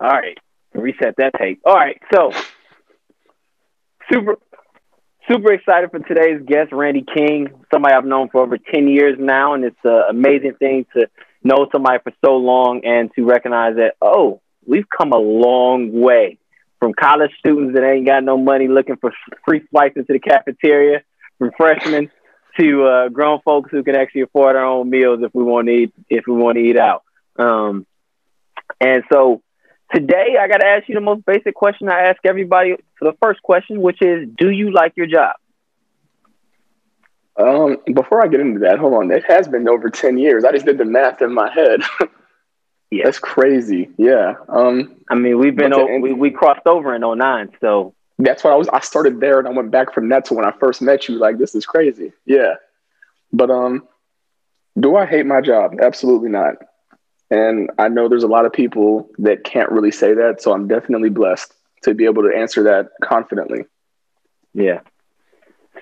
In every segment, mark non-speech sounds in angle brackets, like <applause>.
All right. Reset that tape. All right. So super super excited for today's guest, Randy King, somebody I've known for over 10 years now. And it's an amazing thing to know somebody for so long and to recognize that, oh, we've come a long way from college students that ain't got no money looking for free flights into the cafeteria, from freshmen to uh, grown folks who can actually afford our own meals if we want to eat if we want to eat out. Um, and so today I got to ask you the most basic question I ask everybody for the first question, which is, do you like your job? Um, before I get into that, hold on. It has been over 10 years. I just did the math in my head. <laughs> yeah. That's crazy. Yeah. Um, I mean, we've been, o- we, we crossed over in 09. So that's what I was, I started there and I went back from that to when I first met you. Like, this is crazy. Yeah. But, um, do I hate my job? Absolutely not. And I know there's a lot of people that can't really say that. So I'm definitely blessed to be able to answer that confidently. Yeah.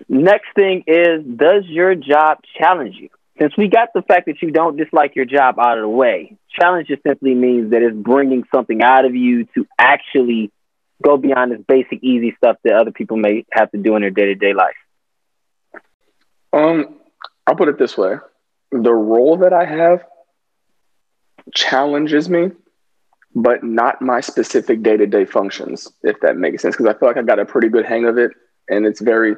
Next thing is, does your job challenge you? Since we got the fact that you don't dislike your job out of the way, challenge just simply means that it's bringing something out of you to actually go beyond this basic, easy stuff that other people may have to do in their day to day life. Um, I'll put it this way: the role that I have challenges me, but not my specific day to day functions, if that makes sense. Because I feel like I got a pretty good hang of it and it's very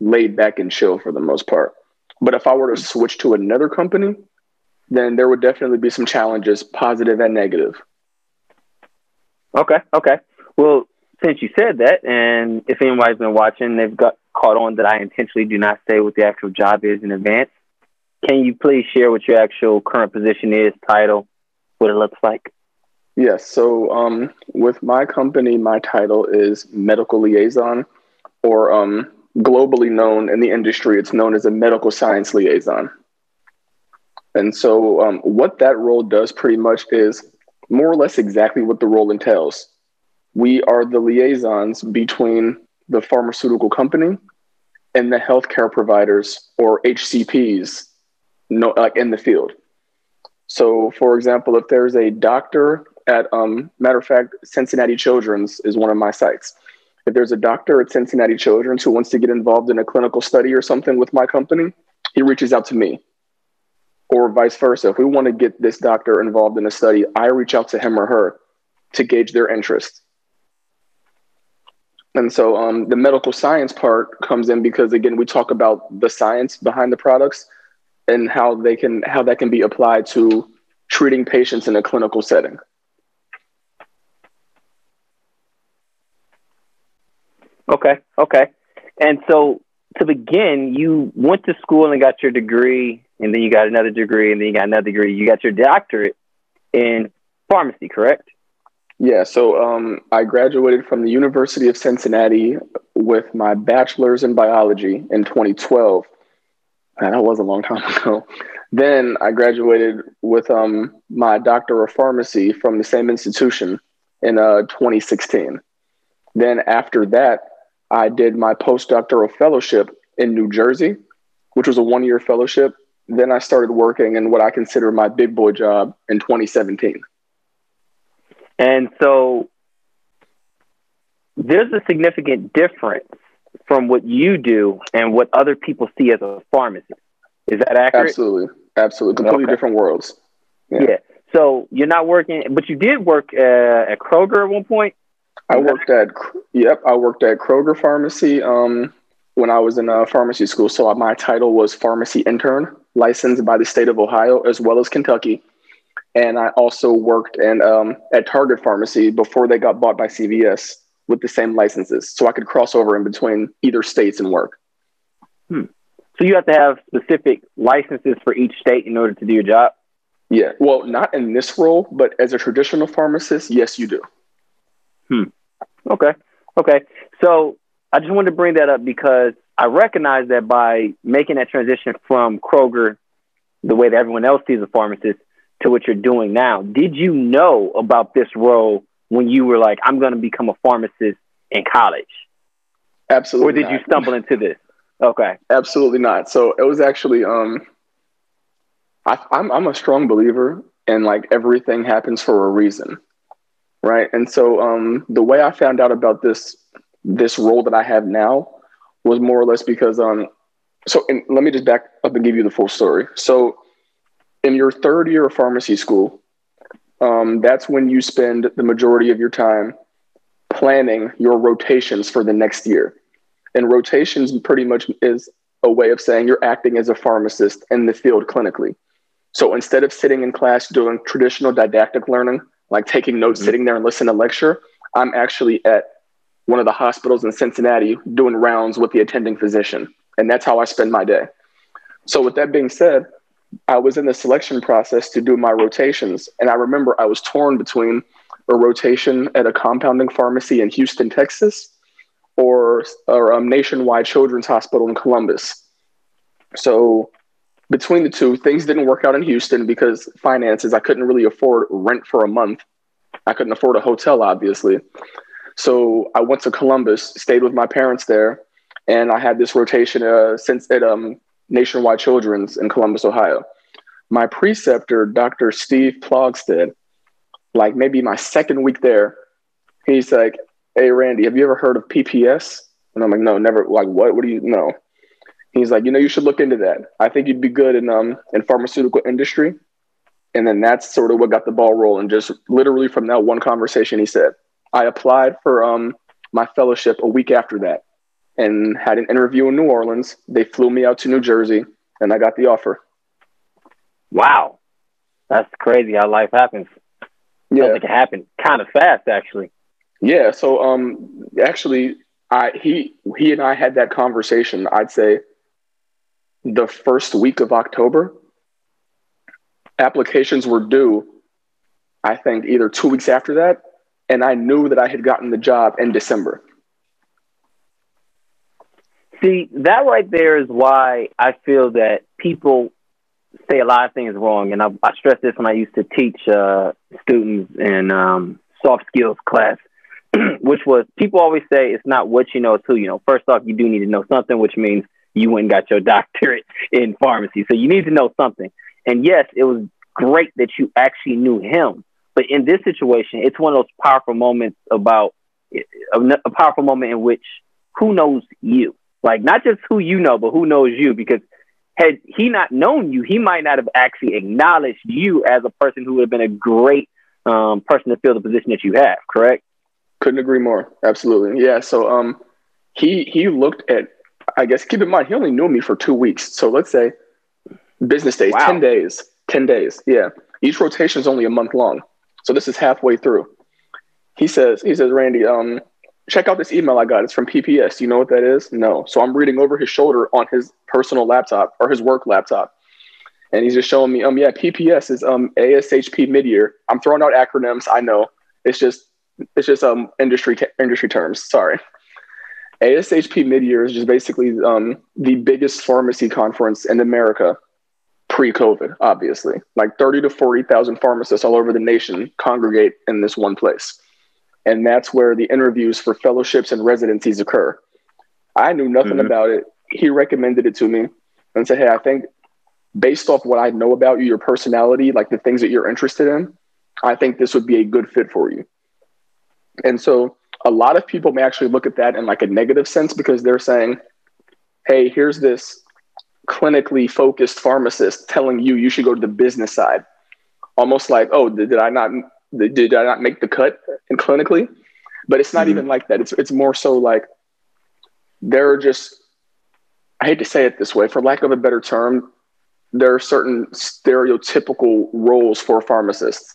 laid back and chill for the most part. But if I were to mm-hmm. switch to another company, then there would definitely be some challenges, positive and negative. Okay, okay. Well, since you said that, and if anybody's been watching, they've got caught on that I intentionally do not say what the actual job is in advance. Can you please share what your actual current position is, title, what it looks like? Yes. So um, with my company, my title is medical liaison, or um, globally known in the industry, it's known as a medical science liaison. And so, um, what that role does pretty much is more or less exactly what the role entails. We are the liaisons between the pharmaceutical company and the healthcare providers or HCPs, no, like in the field. So, for example, if there's a doctor at, um, matter of fact, Cincinnati Children's is one of my sites. If there's a doctor at Cincinnati Children's who wants to get involved in a clinical study or something with my company, he reaches out to me. Or vice versa. If we want to get this doctor involved in a study, I reach out to him or her to gauge their interest. And so um, the medical science part comes in because again, we talk about the science behind the products and how they can how that can be applied to treating patients in a clinical setting. Okay, okay. And so to begin, you went to school and got your degree, and then you got another degree, and then you got another degree. You got your doctorate in pharmacy, correct? Yeah, so um, I graduated from the University of Cincinnati with my bachelor's in biology in 2012. Man, that was a long time <laughs> ago. Then I graduated with um, my doctor of pharmacy from the same institution in uh, 2016. Then after that, I did my postdoctoral fellowship in New Jersey, which was a one year fellowship. Then I started working in what I consider my big boy job in 2017. And so there's a significant difference from what you do and what other people see as a pharmacist. Is that accurate? Absolutely. Absolutely. Completely okay. different worlds. Yeah. yeah. So you're not working, but you did work uh, at Kroger at one point? I worked at yep, I worked at Kroger Pharmacy um, when I was in uh, pharmacy school. So my title was pharmacy intern, licensed by the state of Ohio as well as Kentucky. And I also worked in, um, at Target Pharmacy before they got bought by CVS with the same licenses, so I could cross over in between either states and work. Hmm. So you have to have specific licenses for each state in order to do your job. Yeah, well, not in this role, but as a traditional pharmacist, yes, you do. Hmm. Okay. Okay. So I just wanted to bring that up because I recognize that by making that transition from Kroger, the way that everyone else sees a pharmacist, to what you're doing now, did you know about this role when you were like, I'm going to become a pharmacist in college? Absolutely. Or did not. you stumble into this? Okay. Absolutely not. So it was actually, um, I, I'm, I'm a strong believer in like everything happens for a reason right? And so um, the way I found out about this this role that I have now was more or less because um, so let me just back up and give you the full story. So in your third year of pharmacy school, um, that's when you spend the majority of your time planning your rotations for the next year. And rotations pretty much is a way of saying you're acting as a pharmacist in the field clinically. So instead of sitting in class doing traditional didactic learning, like taking notes, mm-hmm. sitting there and listening to lecture, I'm actually at one of the hospitals in Cincinnati doing rounds with the attending physician. And that's how I spend my day. So, with that being said, I was in the selection process to do my rotations. And I remember I was torn between a rotation at a compounding pharmacy in Houston, Texas, or, or a nationwide children's hospital in Columbus. So, between the two, things didn't work out in Houston because finances, I couldn't really afford rent for a month. I couldn't afford a hotel, obviously. So I went to Columbus, stayed with my parents there, and I had this rotation uh, since at um, Nationwide Children's in Columbus, Ohio. My preceptor, Dr. Steve Plogsted, like maybe my second week there, he's like, "Hey, Randy, have you ever heard of PPS?" And I'm like, "No, never." Like, what? What do you know? He's like, "You know, you should look into that. I think you'd be good in um in pharmaceutical industry." And then that's sort of what got the ball rolling. Just literally from that one conversation, he said, I applied for um, my fellowship a week after that and had an interview in New Orleans. They flew me out to New Jersey and I got the offer. Wow. That's crazy how life happens. Yeah. Sounds like it happened kind of fast actually. Yeah. So um actually I he he and I had that conversation, I'd say the first week of October. Applications were due, I think either two weeks after that and I knew that I had gotten the job in December. See, that right there is why I feel that people say a lot of things wrong. And I, I stress this when I used to teach uh, students in um, soft skills class, <clears throat> which was people always say it's not what you know, it's who you know. First off, you do need to know something, which means you went and got your <laughs> doctorate in pharmacy. So you need to know something. And yes, it was great that you actually knew him. But in this situation, it's one of those powerful moments about a, powerful moment in which who knows you, like not just who you know, but who knows you. Because had he not known you, he might not have actually acknowledged you as a person who would have been a great um, person to fill the position that you have. Correct? Couldn't agree more. Absolutely. Yeah. So um, he he looked at. I guess keep in mind he only knew me for two weeks. So let's say business days, wow. ten days, ten days. Yeah. Each rotation is only a month long. So this is halfway through. He says, he says, Randy, um, check out this email I got. It's from PPS. You know what that is? No. So I'm reading over his shoulder on his personal laptop or his work laptop. And he's just showing me, um, yeah, PPS is um ASHP mid-year. I'm throwing out acronyms. I know. It's just it's just um industry t- industry terms. Sorry. ASHP mid-year is just basically um the biggest pharmacy conference in America pre-COVID, obviously. Like 30 to 40,000 pharmacists all over the nation congregate in this one place. And that's where the interviews for fellowships and residencies occur. I knew nothing mm-hmm. about it. He recommended it to me and said, Hey, I think based off what I know about you, your personality, like the things that you're interested in, I think this would be a good fit for you. And so a lot of people may actually look at that in like a negative sense because they're saying, Hey, here's this clinically focused pharmacist telling you you should go to the business side almost like oh did, did i not did i not make the cut in clinically but it's not mm-hmm. even like that it's it's more so like there are just i hate to say it this way for lack of a better term there are certain stereotypical roles for pharmacists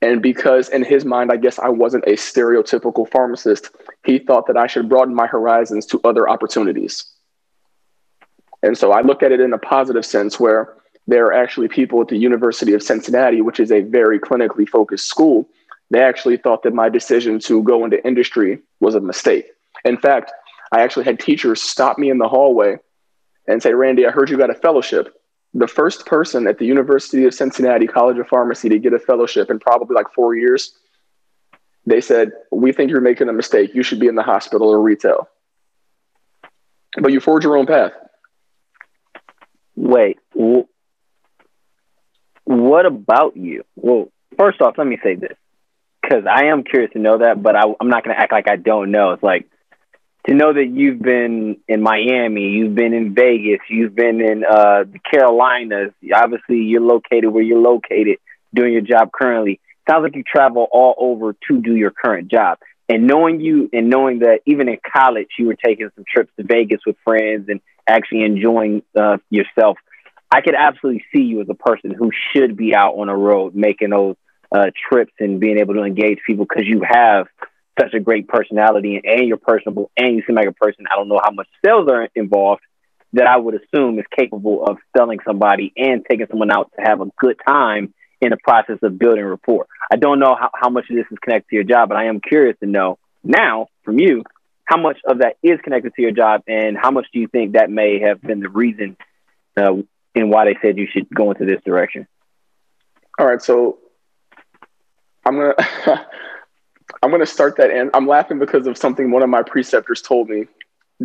and because in his mind i guess i wasn't a stereotypical pharmacist he thought that i should broaden my horizons to other opportunities and so I look at it in a positive sense where there are actually people at the University of Cincinnati, which is a very clinically focused school. They actually thought that my decision to go into industry was a mistake. In fact, I actually had teachers stop me in the hallway and say, Randy, I heard you got a fellowship. The first person at the University of Cincinnati College of Pharmacy to get a fellowship in probably like four years, they said, We think you're making a mistake. You should be in the hospital or retail. But you forge your own path wait, w- what about you? Well, first off, let me say this. Because I am curious to know that, but I, I'm not going to act like I don't know. It's like to know that you've been in Miami, you've been in Vegas, you've been in uh, the Carolinas. Obviously, you're located where you're located doing your job currently. Sounds like you travel all over to do your current job. And knowing you and knowing that even in college, you were taking some trips to Vegas with friends and actually enjoying uh, yourself, I could absolutely see you as a person who should be out on the road making those uh, trips and being able to engage people because you have such a great personality and, and you're personable and you seem like a person. I don't know how much sales are involved that I would assume is capable of selling somebody and taking someone out to have a good time in the process of building rapport. I don't know how, how much of this is connected to your job, but I am curious to know now from you how much of that is connected to your job and how much do you think that may have been the reason uh, in why they said you should go into this direction? All right, so I'm gonna <laughs> I'm gonna start that, and I'm laughing because of something one of my preceptors told me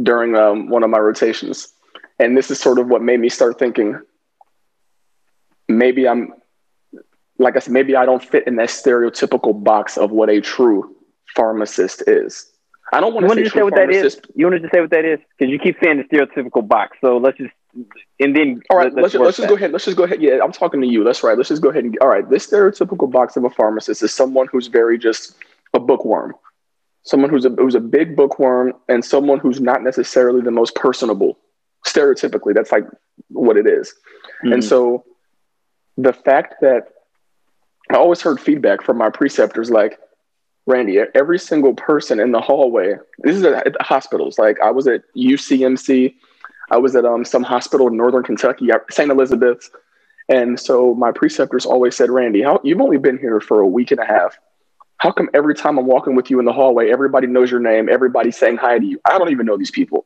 during um, one of my rotations, and this is sort of what made me start thinking. Maybe I'm, like I said, maybe I don't fit in that stereotypical box of what a true pharmacist is. I don't want to say, say what that is. You wanted to just say what that is because you keep saying the stereotypical box. So let's just and then all right, let's, let's, just, let's just go ahead. Let's just go ahead. Yeah, I'm talking to you. That's right. Let's just go ahead and all right. This stereotypical box of a pharmacist is someone who's very just a bookworm, someone who's a who's a big bookworm, and someone who's not necessarily the most personable. Stereotypically, that's like what it is. Mm-hmm. And so, the fact that I always heard feedback from my preceptors like, Randy, every single person in the hallway. This is at, at hospitals. Like I was at UCMC I was at um, some hospital in Northern Kentucky, St. Elizabeth's. And so my preceptors always said, Randy, how, you've only been here for a week and a half. How come every time I'm walking with you in the hallway, everybody knows your name, everybody's saying hi to you? I don't even know these people.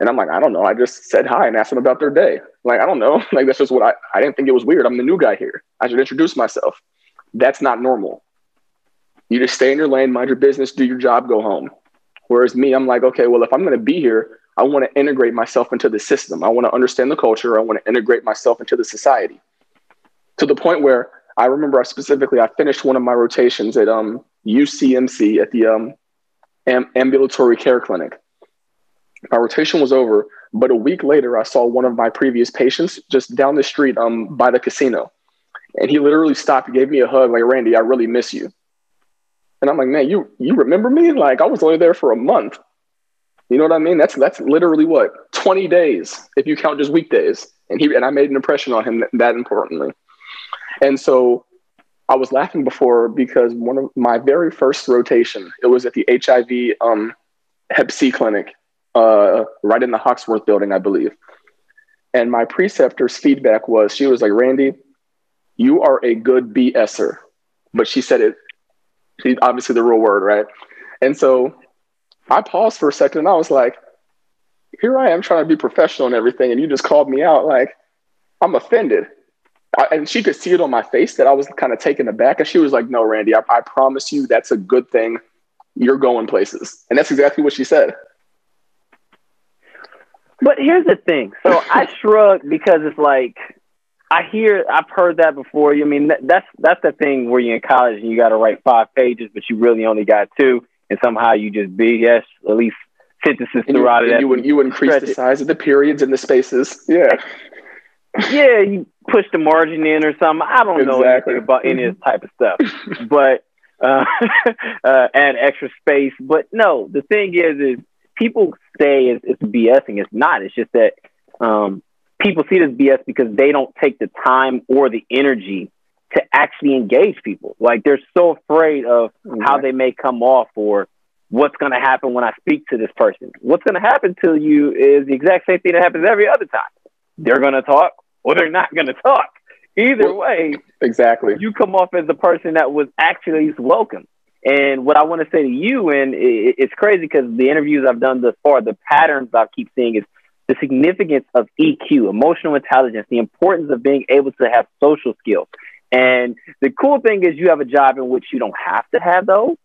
And I'm like, I don't know. I just said hi and asked them about their day. Like, I don't know. <laughs> Like, that's just what I, I didn't think it was weird. I'm the new guy here. I should introduce myself. That's not normal. You just stay in your lane, mind your business, do your job, go home. Whereas me, I'm like, okay, well, if I'm going to be here, I want to integrate myself into the system. I want to understand the culture. I want to integrate myself into the society to the point where I remember I specifically, I finished one of my rotations at um, UCMC at the um, am- ambulatory care clinic. My rotation was over, but a week later, I saw one of my previous patients just down the street um, by the casino. And he literally stopped, gave me a hug, like, Randy, I really miss you. And I'm like, man, you you remember me? Like I was only there for a month. You know what I mean? That's that's literally what 20 days if you count just weekdays. And he and I made an impression on him that, that importantly. And so I was laughing before because one of my very first rotation, it was at the HIV um, Hep C clinic, uh, right in the Hoxworth building, I believe. And my preceptor's feedback was, she was like, Randy, you are a good BSer. But she said it, she, obviously the real word, right? And so I paused for a second and I was like, here I am trying to be professional and everything, and you just called me out. Like, I'm offended. I, and she could see it on my face that I was kind of taken aback. And she was like, No, Randy, I, I promise you that's a good thing. You're going places. And that's exactly what she said. But here's the thing. So <laughs> I shrug because it's like I hear I've heard that before. I mean that's that's the thing where you're in college and you got to write five pages, but you really only got two and somehow you just BS at least sentences and throughout you, it. You would you increase the size of the periods and the spaces. Yeah. yeah, you push the margin in or something. I don't exactly. know anything about any of this type of stuff, but uh, <laughs> uh, add extra space. But no, the thing is, is people say it's, it's BSing. It's not. It's just that um, people see this BS because they don't take the time or the energy to actually engage people. Like they're so afraid of mm-hmm. how they may come off or what's going to happen when I speak to this person. What's going to happen to you is the exact same thing that happens every other time. They're going to talk or they're not going to talk. Either way, exactly. You come off as the person that was actually welcome. And what I want to say to you, and it's crazy because the interviews I've done thus far, the patterns I keep seeing is the significance of EQ, emotional intelligence, the importance of being able to have social skills. And the cool thing is you have a job in which you don't have to have those,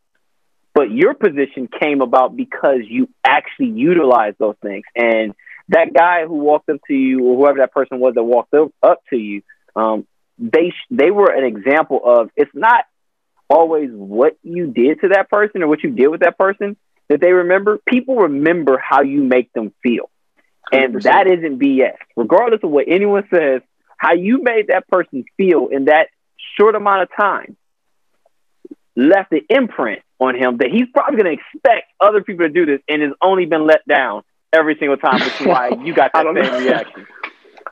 but your position came about because you actually utilize those things. And that guy who walked up to you, or whoever that person was that walked up, up to you, um, they they were an example of it's not always what you did to that person or what you did with that person that they remember. People remember how you make them feel. And 100%. that isn't BS. Regardless of what anyone says, how you made that person feel in that short amount of time left an imprint on him that he's probably going to expect other people to do this and has only been let down every single time, which is why <laughs> you got that same know. reaction.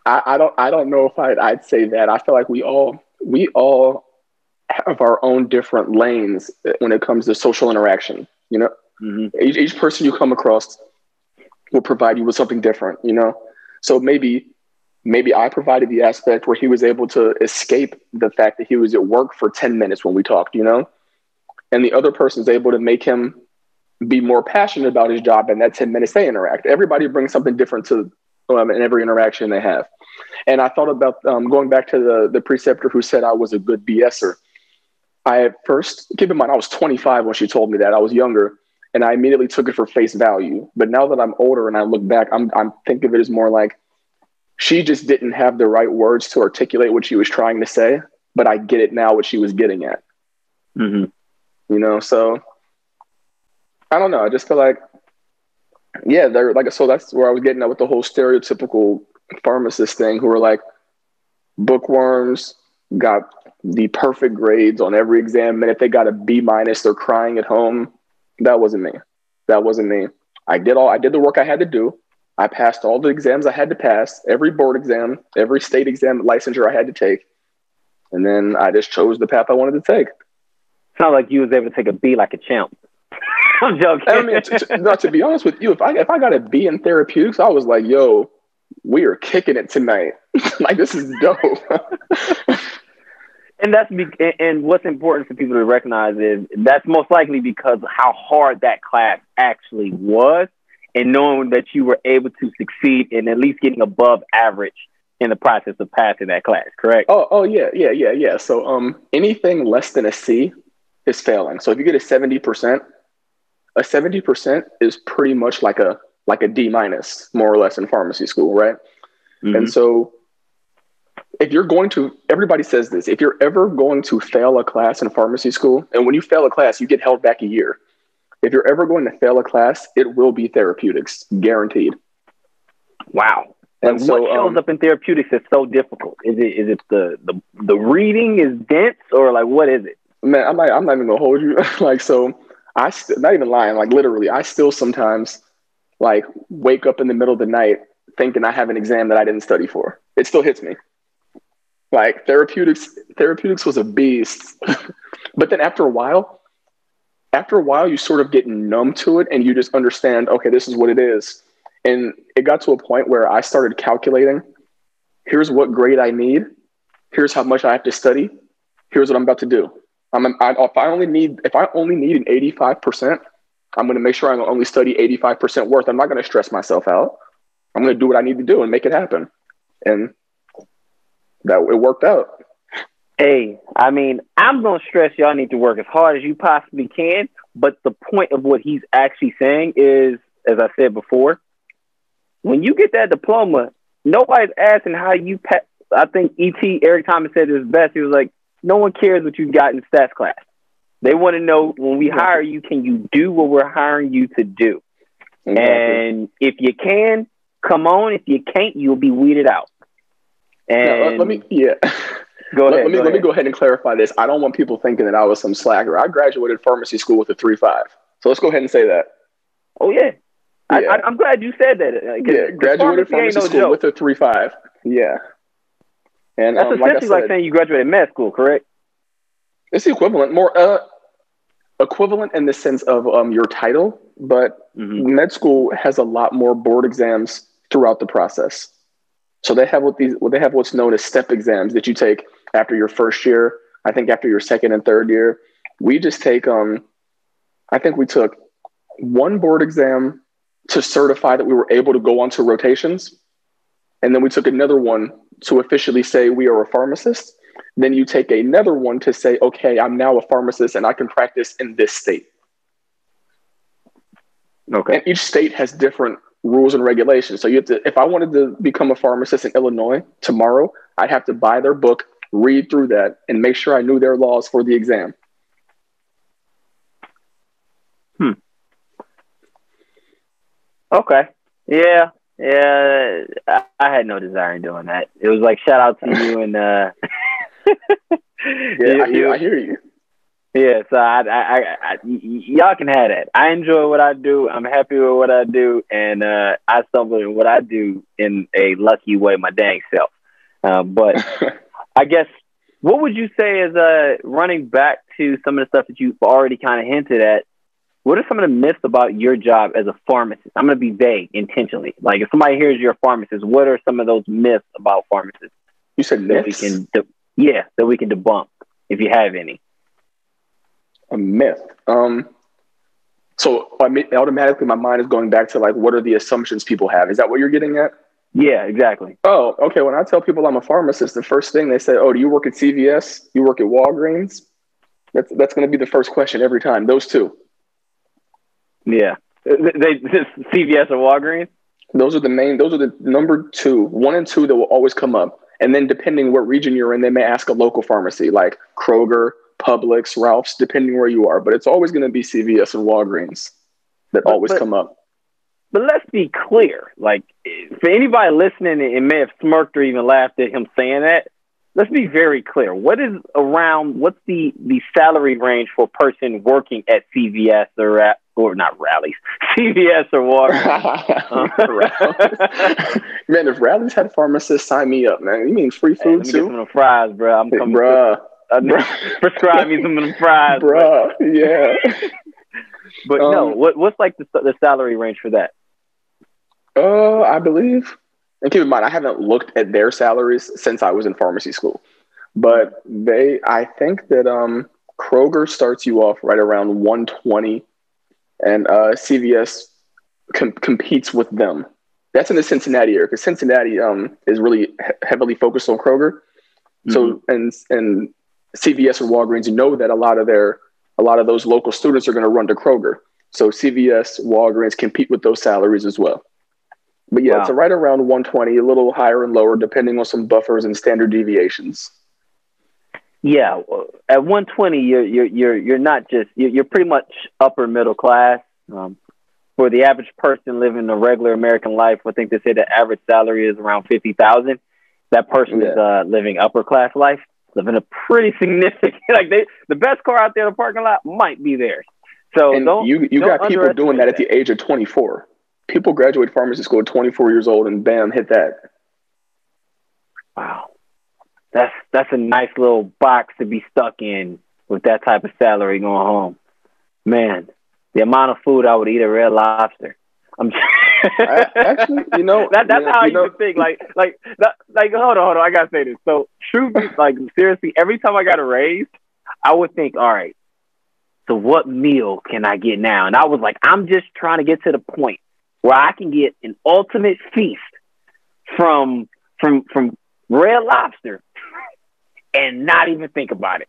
I, I don't I don't know if I'd, I'd say that. I feel like we all we all have our own different lanes when it comes to social interaction. You know, Mhm. each, each person you come across will provide you with something different. You know, so maybe maybe I provided the aspect where he was able to escape the fact that he was at work for ten minutes when we talked. You know, and the other person is able to make him be more passionate about his job and that 10 minutes they interact. Everybody brings something different to um, in every interaction they have. And i thought about um, going back to the, the preceptor who said i was a good bser i at first keep in mind i was 25 when she told me that. I was younger and i immediately took it for face value. But now that i'm older and i look back i'm, I'm think of it as more like she just didn't have the right words to articulate what she was trying to say but i get it now what she was getting at. Mhm. you know so i don't know i just feel like yeah they're like so that's where i was getting at with the whole stereotypical pharmacist thing who are like bookworms got the perfect grades on every exam and if they got a b minus they're crying at home. That wasn't me. That wasn't me. I did all i did the work i had to do i passed all the exams i had to pass every board exam every state exam licensure i had to take and then i just chose the path i wanted to take Sounds like you was able to take a B like a champ. <laughs> I'm joking. I mean, to, to, no, to be honest with you, if I if I got a B in therapeutics, I was like, "Yo, we are kicking it tonight. <laughs> like this is dope." <laughs> and that's be- and- and what's important for people to recognize is that's most likely because how hard that class actually was, and knowing that you were able to succeed in at least getting above average in the process of passing that class. Correct? oh, oh yeah, yeah, yeah, yeah. So, um, anything less than a C is failing. So if you get a seventy percent, a seventy percent is pretty much like a like a D minus, more or less, in pharmacy school, right? Mhm. And so, if you're going to, everybody says this, if you're ever going to fail a class in pharmacy school, and when you fail a class, you get held back a year. If you're ever going to fail a class, it will be therapeutics, guaranteed. Wow. And Like, so, what shows um, up in therapeutics that's so difficult? Is it is it the, the the reading is dense or like what is it? man, I'm not, I'm not even gonna hold you. <laughs> like, so I, st- not even lying, like literally, I still sometimes like wake up in the middle of the night thinking I have an exam that I didn't study for. It still hits me. Like therapeutics, therapeutics was a beast. <laughs> but then after a while, after a while, you sort of get numb to it and you just understand, okay, this is what it is. And it got to a point where I started calculating here's what grade I need, here's how much I have to study, here's what I'm about to do. I'm, I, if I only need if I only need an 85%, I'm going to make sure I only study 85% worth. I'm not going to stress myself out. I'm going to do what I need to do and make it happen. And that it worked out. Hey, I mean, I'm gonna stress y'all need to work as hard as you possibly can. But the point of what he's actually saying is, as I said before, when you get that diploma, nobody's asking how you pass. I think ET Eric Thomas said this best. He was like, "No one cares what you've got in stats class. They want to know when we hire you, can you do what we're hiring you to do? Exactly. And if you can, come on. If you can't, you'll be weeded out." Uh, and Now, let me yeah. <laughs> go let, ahead. let me go let me ahead. go ahead and clarify this. I don't want people thinking that I was some slacker. I graduated pharmacy school with a three five. So let's go ahead and say that. Oh yeah. I, Yeah. I, I'm glad you said that. uh, Yeah, graduated pharmacy pharmacy no school joke. with a three five. Yeah. And That's um, essentially like said, saying you graduated med school, correct? it's the equivalent, more uh, equivalent in the sense of um, your title, but Mm-hmm. med school has a lot more board exams throughout the process. So they have what these well, they have what's known as step exams that you take after your first year. I think after your second and third year, we just take um, I think we took one board exam to certify that we were able to go onto rotations, and then we took another one to officially say we are a pharmacist. Then you take another one to say, okay, I'm now a pharmacist and I can practice in this state. Okay. And each state has different rules and regulations. So you have to, if I wanted to become a pharmacist in Illinois tomorrow, I'd have to buy their book, read through that, and make sure I knew their laws for the exam. Hmm. Okay. Yeah. Yeah. I, I had no desire in doing that. It was like shout out to you and uh <laughs> Yeah, <laughs> you, I, hear, you, I hear you. Yeah, so I, I, I, I y- y'all can have that. I enjoy what I do. I'm happy with what I do, and uh, I stumble in what I do in a lucky way, my dang self. Uh, but <laughs> I guess what would you say is uh, running back to some of the stuff that you've already kind of hinted at? What are some of the myths about your job as a pharmacist? I'm going to be vague intentionally. Like if somebody hears you're a pharmacist, what are some of those myths about pharmacists you said that we myths? can, de- yeah, that we can debunk if you have any? a myth. Um, so I mean, automatically my mind is going back to like, what are the assumptions people have? Is that what you're getting at? Yeah, exactly. Oh, okay. When I tell people I'm a pharmacist, the first thing they say, "Oh, do you work at CVS? You work at Walgreens?" That's that's going to be the first question every time. Those two. Yeah. They, they CVS or Walgreens. Those are the main. Those are the number two, one and two that will always come up. And then depending what region you're in, they may ask a local pharmacy like Kroger, Publix, Ralph's, depending where you are. But it's always going to be CVS and Walgreens that But- always but- come up. But let's be clear. Like for anybody listening it may have smirked or even laughed at him saying that, let's be very clear. What is around? What's the the salary range for a person working at CVS or at, or not Rally's, <laughs> CVS or Walgreens? <laughs> man, if Rally's had pharmacists, sign me up, man. You mean free Hey, let food me get some too? of the fries, bro. I'm coming. Bruh, Uh, <laughs> prescribe me some of the fries, bro. yeah. But no, Um, what what's like the the salary range for that? Uh, I believe. And keep in mind, I haven't looked at their salaries since I was in pharmacy school, but they, I think that um, Kroger starts you off right around 120, and uh, CVS com- competes with them. That's in the Cincinnati area because Cincinnati um, is really he- heavily focused on Kroger. So and and CVS and Walgreens, you know that a lot of their a lot of those local students are going to run to Kroger. So CVS, Walgreens compete with those salaries as well. But yeah, Wow. it's right around 120, a little higher and lower depending on some buffers and standard deviations. Yeah, at 120, you're you're you're you're not just you're, pretty much upper middle class. Um, for the average person living a regular American life, I think they say the average salary is around fifty thousand. That person is uh, living upper class life, living a pretty <laughs> significant. Like they, the best car out there in the parking lot might be theirs. So and don't you you don't got people doing that underestimate at the age of 24. People graduate pharmacy school at 24 years old and bam, hit that. Wow. That's that's a nice little box to be stuck in with that type of salary going home. Man, the amount of food I would eat at Red Lobster. I'm <laughs> I- actually, you know, that, that's know- how I you know- used to think. Like, like, that, like, hold on, hold on. I gotta say this. So, truth like, seriously, every time I got a raise, I would think, all right, so what meal can I get now? And I was like, I'm just trying to get to the point where I can get an ultimate feast from from from Red Lobster and not even think about it,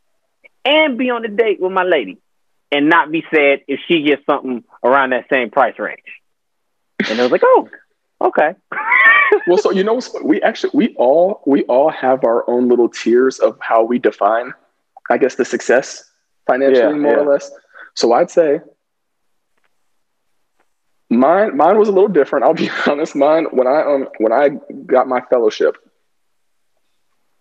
and be on the date with my lady, and not be sad if she gets something around that same price range. And I was like, oh, okay. <laughs> well, so you know, we actually we all we all have our own little tiers of how we define, I guess, the success financially, Yeah, more yeah. or less. So I'd say mine mine was a little different. I'll be <laughs> honest. Mine when I um when I got my fellowship,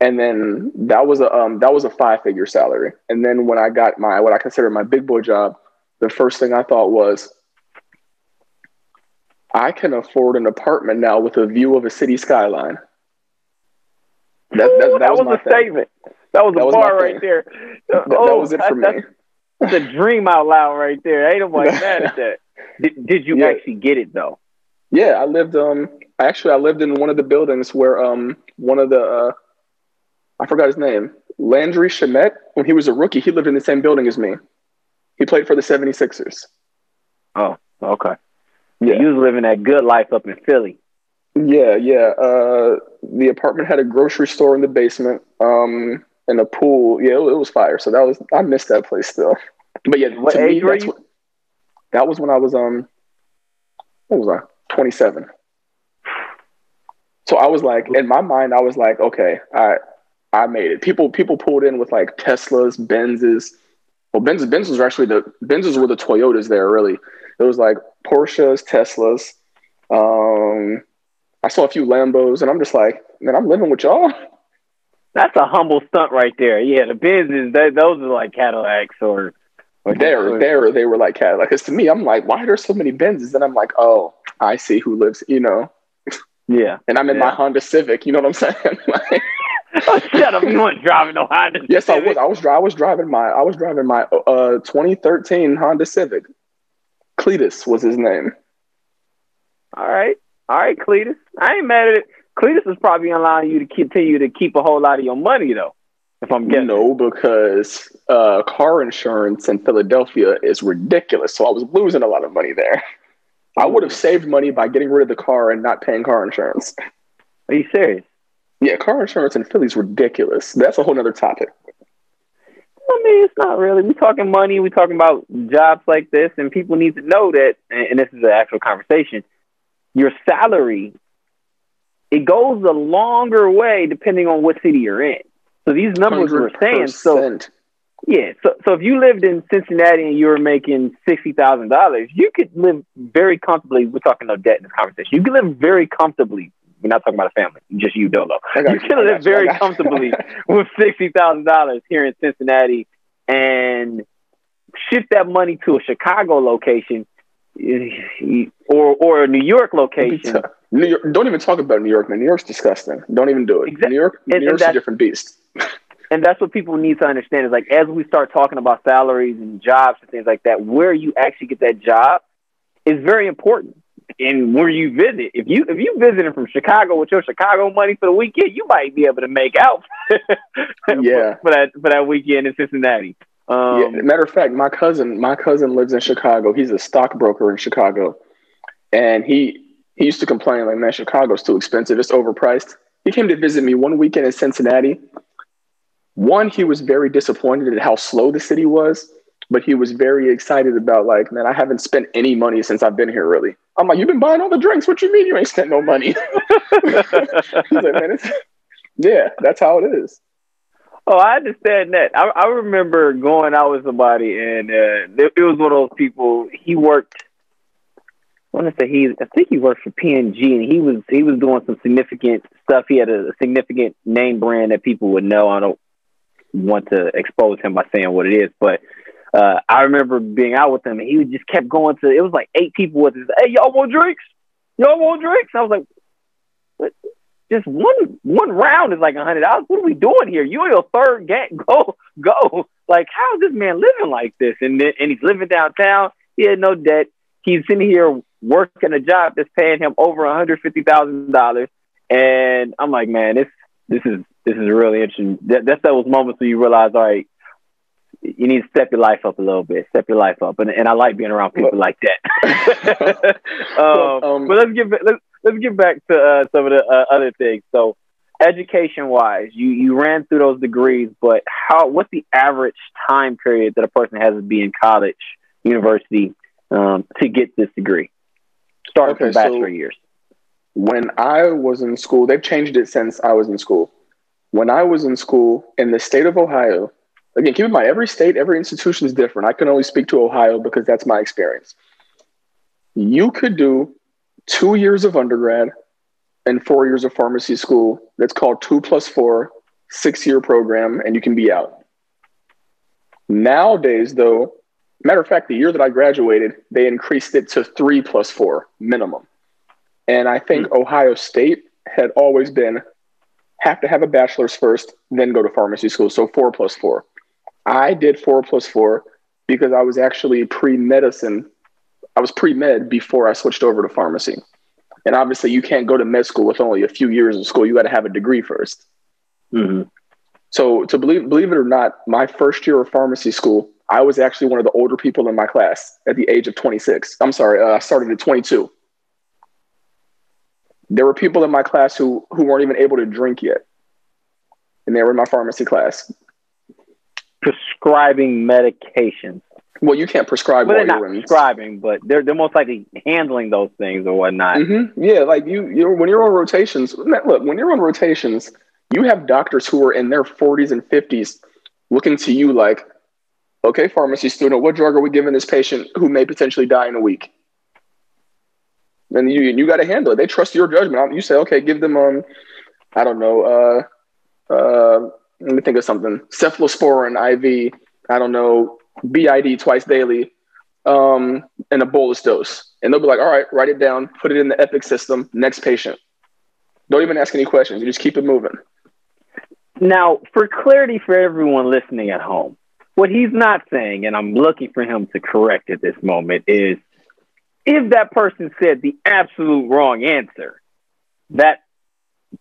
and then that was a um that was a five figure salary. And then when I got my what I consider my big boy job, the first thing I thought was. I can afford an apartment now with a view of a city skyline. That, that, that, that was, was, my a thing. statement. That was a was bar right there. That, that oh, was it that- for me. That's, a dream out loud right there. Ain't nobody <laughs> mad at that. Did, did you Yeah. actually get it though? Yeah, I lived. Um, actually, I lived in one of the buildings where um one of the uh, I forgot his name, Landry Shamet. When he was a rookie, he lived in the same building as me. He played for the 76ers. Oh, okay. Yeah. You was living that good life up in Philly. Yeah, yeah. Uh, the apartment had a grocery store in the basement, um, and a pool. Yeah, it, was fire. So that was I missed that place still. But yeah, What to me, that's what- that was when I was um, what was I? Twenty seven. So I was like, in my mind, I was like, okay, I I made it. People people pulled in with like Teslas, Benzes. Well, Benzes Benzes were actually the Benzes were the Toyotas there. Really, it was like Porsches, Teslas, Um, I saw a few Lambos, and I'm just like, man, I'm living with y'all. That's a humble stunt right there. Yeah, the Benzes, they, those are like Cadillacs or. Or there, there, they were like Cadillacs. Because to me, I'm like, why are there so many Benzes? And I'm like, oh, I see who lives, you know. Yeah. And I'm in yeah. my Honda Civic. You know what I'm saying? <laughs> like, oh, shut up! You weren't driving no Honda. <laughs> Yes, Civic. I was. I was. I was driving my. I was driving my uh 2013 Honda Civic. Cletus was his name. All right, all right, Cletus. I ain't mad at it. Cletus is probably allowing you to continue to keep a whole lot of your money though. If I'm getting no, because uh, car insurance in Philadelphia is ridiculous. So I was losing a lot of money there. I would have saved money by getting rid of the car and not paying car insurance. Are you serious? Yeah, car insurance in Philly is ridiculous. That's a whole other topic. I mean, it's not really. We're talking money. We're talking about jobs like this, and people need to know that. And this is an actual conversation. Your salary, it goes a longer way depending on what city you're in. So these numbers we're saying. So yeah. So so if you lived in Cincinnati and you were making sixty thousand dollars, you could live very comfortably. We're talking no debt in this conversation. You could live very comfortably we're not talking about a family, just you, Dolo. You, you can live very comfortably <laughs> with sixty thousand dollars here in Cincinnati and shift that money to a Chicago location eh, or or a New York location. New York, don't even talk about New York, man. New York's disgusting. Don't even do it. Exactly. New York, New and, York's and a different beast. <laughs> and that's what people need to understand is like as we start talking about salaries and jobs and things like that, where you actually get that job is very important and where you visit. If you if you visited from Chicago with your Chicago money for the weekend, you might be able to make out. <laughs> yeah, for, for, that for that weekend in Cincinnati. Um, yeah, matter of fact, my cousin my cousin lives in Chicago. He's a stockbroker in Chicago, and he he used to complain like, "Man, Chicago's too expensive. It's overpriced." He came to visit me one weekend in Cincinnati. One, he was very disappointed at how slow the city was but he was very excited about like, man, I haven't spent any money since I've been here. Really, I'm like, you've been buying all the drinks. What you mean you ain't spent no money? <laughs> He's like, man, it's, <laughs> yeah, that's how it is. Oh, I understand that. I, I remember going out with somebody, and uh, it, was one of those people. He worked. I want to say he. I think he worked for P&G, and he was he was doing some significant stuff. He had a, a significant name brand that people would know. I don't want to expose him by saying what it is, but uh, I remember being out with him and he just kept going to, it was like eight people with us. Hey, y'all want drinks? Y'all want drinks? I was like, what? just one one round is like a hundred dollars. What are we doing here? You are your third game. <laughs> Go, go. Like, how is this man living like this? And then, and he's living downtown. He had no debt. He's sitting here working a job that's paying him over hundred fifty thousand dollars. And I'm like, man, this this is this is really interesting. That, that's those moments where you realize, all right, you need to step your life up a little bit, step your life up, and and I like being around people like that. <laughs> um, um, but let's get let's let's get back to uh, some of the uh, other things. So, education wise, you you ran through those degrees, but how what's the average time period that a person has to be in college, university, um, to get this degree? Start okay, from bachelor so years. When I was in school, they've changed it since I was in school. When I was in school in the state of Ohio, again, keep in mind, every state, every institution is different. I can only speak to Ohio because that's my experience. You could do two years of undergrad and four years of pharmacy school. That's called two plus four, six year program, and you can be out. Nowadays, though, matter of fact, the year that I graduated, they increased it to three plus four minimum. And I think mm-hmm. Ohio State had always been have to have a bachelor's first, then go to pharmacy school. So four plus four. I did four plus four because I was actually pre medicine. I was pre med before I switched over to pharmacy. And obviously, you can't go to med school with only a few years of school. You got to have a degree 1st mm-hmm. So, to believe believe it or not, my first year of pharmacy school, I was actually one of the older people in my class at the age of 26. I'm sorry, uh, I started at 22. There were people in my class who who weren't even able to drink yet, and they were in my pharmacy class prescribing medications. Well, you can't prescribe. But they're not prescribing, but they're they're most likely handling those things or whatnot. Mm-hmm. Yeah, like you, you when you're on rotations. Look, when you're on rotations, you have doctors who are in their 40s and 50s looking to you like, okay, pharmacy student, what drug are we giving this patient who may potentially die in a week? and you you got to handle it. They trust your judgment. You say, okay, give them um, I don't know, uh, uh, let me think of something. Cephalosporin IV. I don't know, BID twice daily, um, and a bolus dose. And they'll be like, all right, write it down, put it in the Epic system. Next patient. Don't even ask any questions. You just keep it moving. Now, for clarity for everyone listening at home, what he's not saying, and I'm looking for him to correct at this moment, is if that person said the absolute wrong answer, that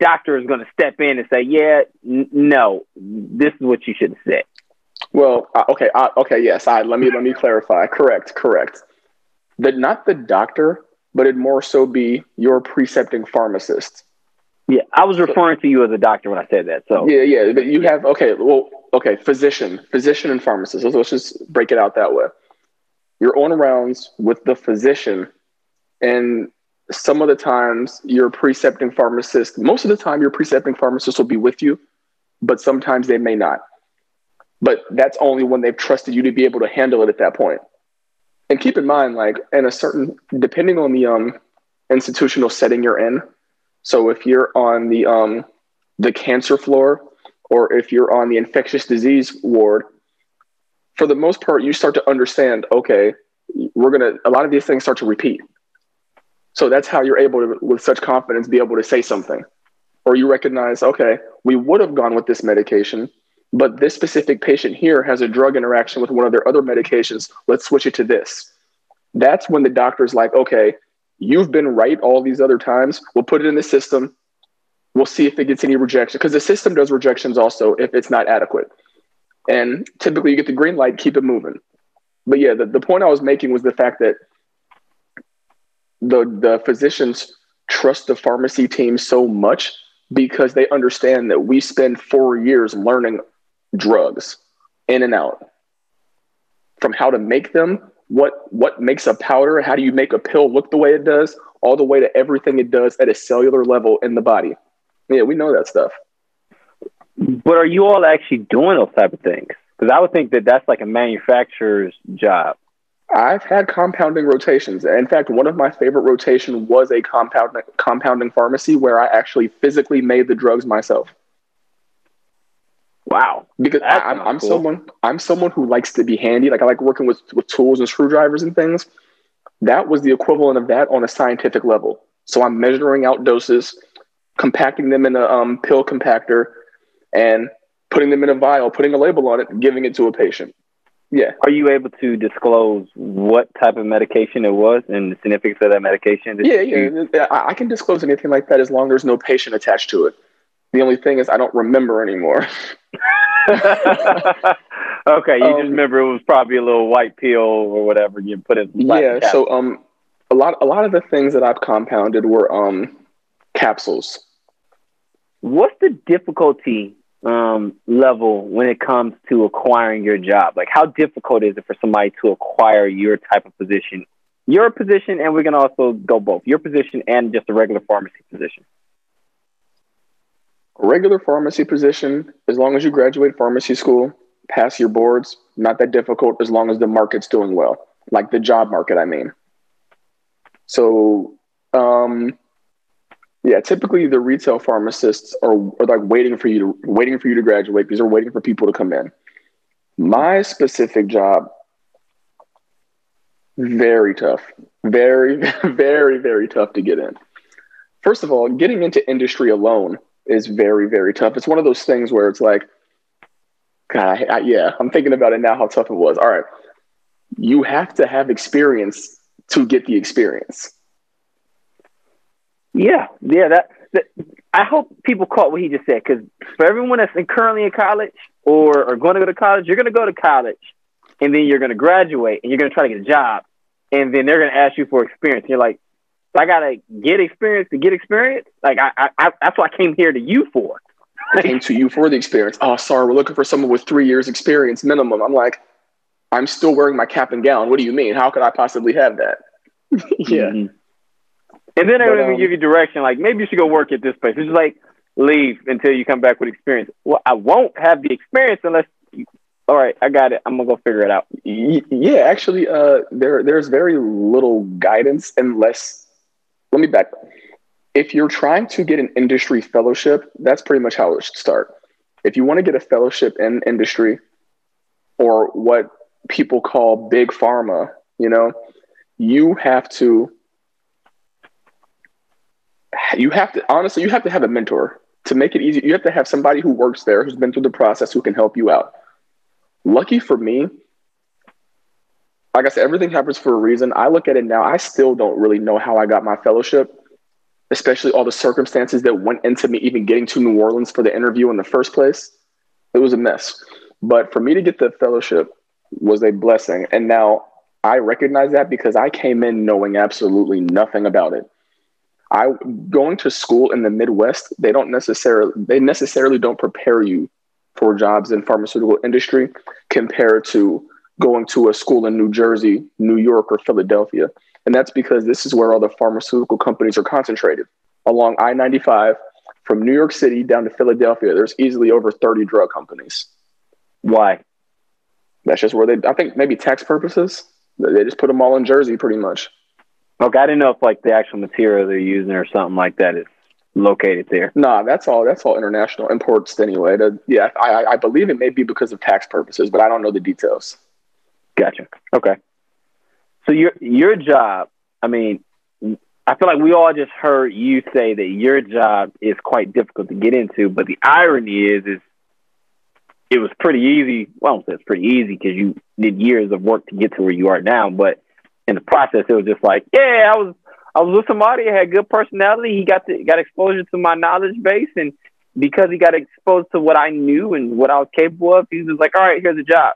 doctor is going to step in and say, "Yeah, n- no, this is what you should have said." Well, uh, okay, uh, okay, yes. I, let me let me clarify. Correct, correct. That not the doctor, but it more so be your precepting pharmacist. Yeah, I was referring to you as a doctor when I said that. So yeah, yeah, but you have okay. Well, okay, physician, physician, and pharmacist. Let's, just break it out that way. You're on rounds with the physician, and some of the times your precepting pharmacist. Most of the time, your precepting pharmacist will be with you, but sometimes they may not. But that's only when they've trusted you to be able to handle it at that point. And keep in mind, like in a certain, depending on the um, institutional setting you're in, so if you're on the um, the cancer floor or if you're on the infectious disease ward, for the most part, you start to understand. Okay, we're gonna. A lot of these things start to repeat. So that's how you're able to, with such confidence, be able to say something, or you recognize, okay, we would have gone with this medication, but this specific patient here has a drug interaction with one of their other medications. Let's switch it to this. That's when the doctor's like, okay, You've been right all these other times. We'll put it in the system. We'll see if it gets any rejection because the system does rejections also if it's not adequate. And typically you get the green light, keep it moving. But yeah, the, the point I was making was the fact that the the physicians trust the pharmacy team so much because they understand that we spend four years learning drugs in and out from how to make them what what makes a powder how do you make a pill look the way it does all the way to everything it does at a cellular level in the body yeah we know that stuff but are you all actually doing those type of things because i would think that that's like a manufacturer's job i've had compounding rotations in fact one of my favorite rotation was a compound compounding pharmacy where i actually physically made the drugs myself Wow. Because I, am I'm, cool. someone I'm someone who likes to be handy. Like I like working with, with tools and screwdrivers and things. That was the equivalent of that on a scientific level. So I'm measuring out doses, compacting them in a um, pill compactor, and putting them in a vial, putting a label on it, and giving it to a patient. Yeah. Are you able to disclose what type of medication it was and the significance of that medication? Yeah, yeah. I can disclose anything like that as long as there's no patient attached to it. The only thing is I don't remember anymore. <laughs> okay, you um, just remember it was probably a little white pill or whatever you put in. Yeah, so um, a lot a lot of the things that I've compounded were um capsules. What's the difficulty um, level when it comes to acquiring your job? Like, how difficult is it for somebody to acquire your type of position? Your position, and we can also go both your position and just a regular pharmacy position. A regular pharmacy position, as long as you graduate pharmacy school, pass your boards, not that difficult as long as the market's doing well, like the job market, I mean. So, um, yeah, typically the retail pharmacists are, are like waiting for you to waiting for you to graduate because they're waiting for people to come in. My specific job, very tough, very, <laughs> very, very tough to get in. First of all, getting into industry alone is very very tough. It's one of those things where it's like, God, I, I, yeah, I'm thinking about it now how tough it was. All right, you have to have experience to get the experience. Yeah, yeah. That, that I hope people caught what he just said because for everyone that's in, currently in college or, are going to go to college, you're going to go to college and then you're going to graduate and you're going to try to get a job and then they're going to ask you for experience. You're like, I gotta get experience to get experience. Like I, I, that's what I came here to you for. I came to you for the experience. Oh, sorry, we're looking for someone with three years experience minimum. I'm like, I'm still wearing my cap and gown. What do you mean? How could I possibly have that? <laughs> yeah. Mm-hmm. And then they would um, give you direction, like maybe you should go work at this place. It's just like leave until you come back with experience. Well, I won't have the experience unless. You, all right, I got it. I'm gonna go figure it out. Yeah, actually, uh, there there's very little guidance unless let me back. If you're trying to get an industry fellowship, that's pretty much how it should start. If you want to get a fellowship in industry or what people call big pharma, you know, you have to you have to honestly you have to have a mentor to make it easy. You have to have somebody who works there who's been through the process who can help you out. Lucky for me like i said everything happens for a reason. I look at it now i still don't really know how i got my fellowship especially all the circumstances that went into me even getting to new orleans for the interview in the first place. It was a mess. But for me to get the fellowship was a blessing. And now i recognize that because i came in knowing absolutely nothing about it I going to school in the Midwest, they don't necessarily they necessarily don't prepare you for jobs in pharmaceutical industry compared to going to a school in New Jersey, New York, or Philadelphia. And that's because this is where all the pharmaceutical companies are concentrated. Along I 95, from New York City down to Philadelphia, there's easily over 30 drug companies. Why? That's just where they, I think maybe tax purposes. They just put them all in Jersey pretty much. Okay, I didn't know if like the actual material they're using or something like that is located there. Nah, that's all. That's all international imports anyway. Yeah, I, I believe it may be because of tax purposes, but I don't know the details. Gotcha. Okay. So your your job, I mean, I feel like we all just heard you say that your job is quite difficult to get into, but the irony is, is it was pretty easy. Well, I don't say it's pretty easy because you did years of work to get to where you are now, but in the process, it was just like, yeah, I was I was with somebody who had good personality. He got to, got exposure to my knowledge base, and because he got exposed to what I knew and what I was capable of, he was like, all right, here's a job.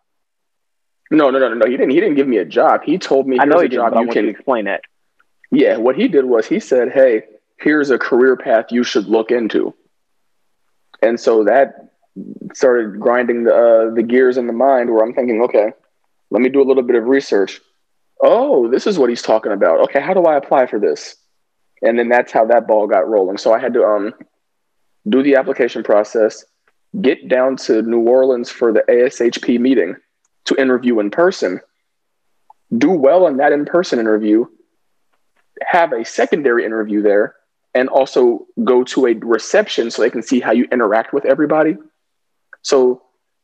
No, no, no, no, no. He didn't. He didn't give me a job. He told me, I know he did, job but I you want can you explain that. Yeah, what he did was he said, "Hey, here's a career path you should look into," and so that started grinding the uh, the gears in the mind. Where I'm thinking, okay, let me do a little bit of research. Oh, this is what he's talking about. Okay, how do I apply for this? And then that's how that ball got rolling. So I had to um do the application process, get down to New Orleans for the ASHP meeting to interview in person, do well in that in person interview, have a secondary interview there, and also go to a reception so they can see how you interact with everybody. So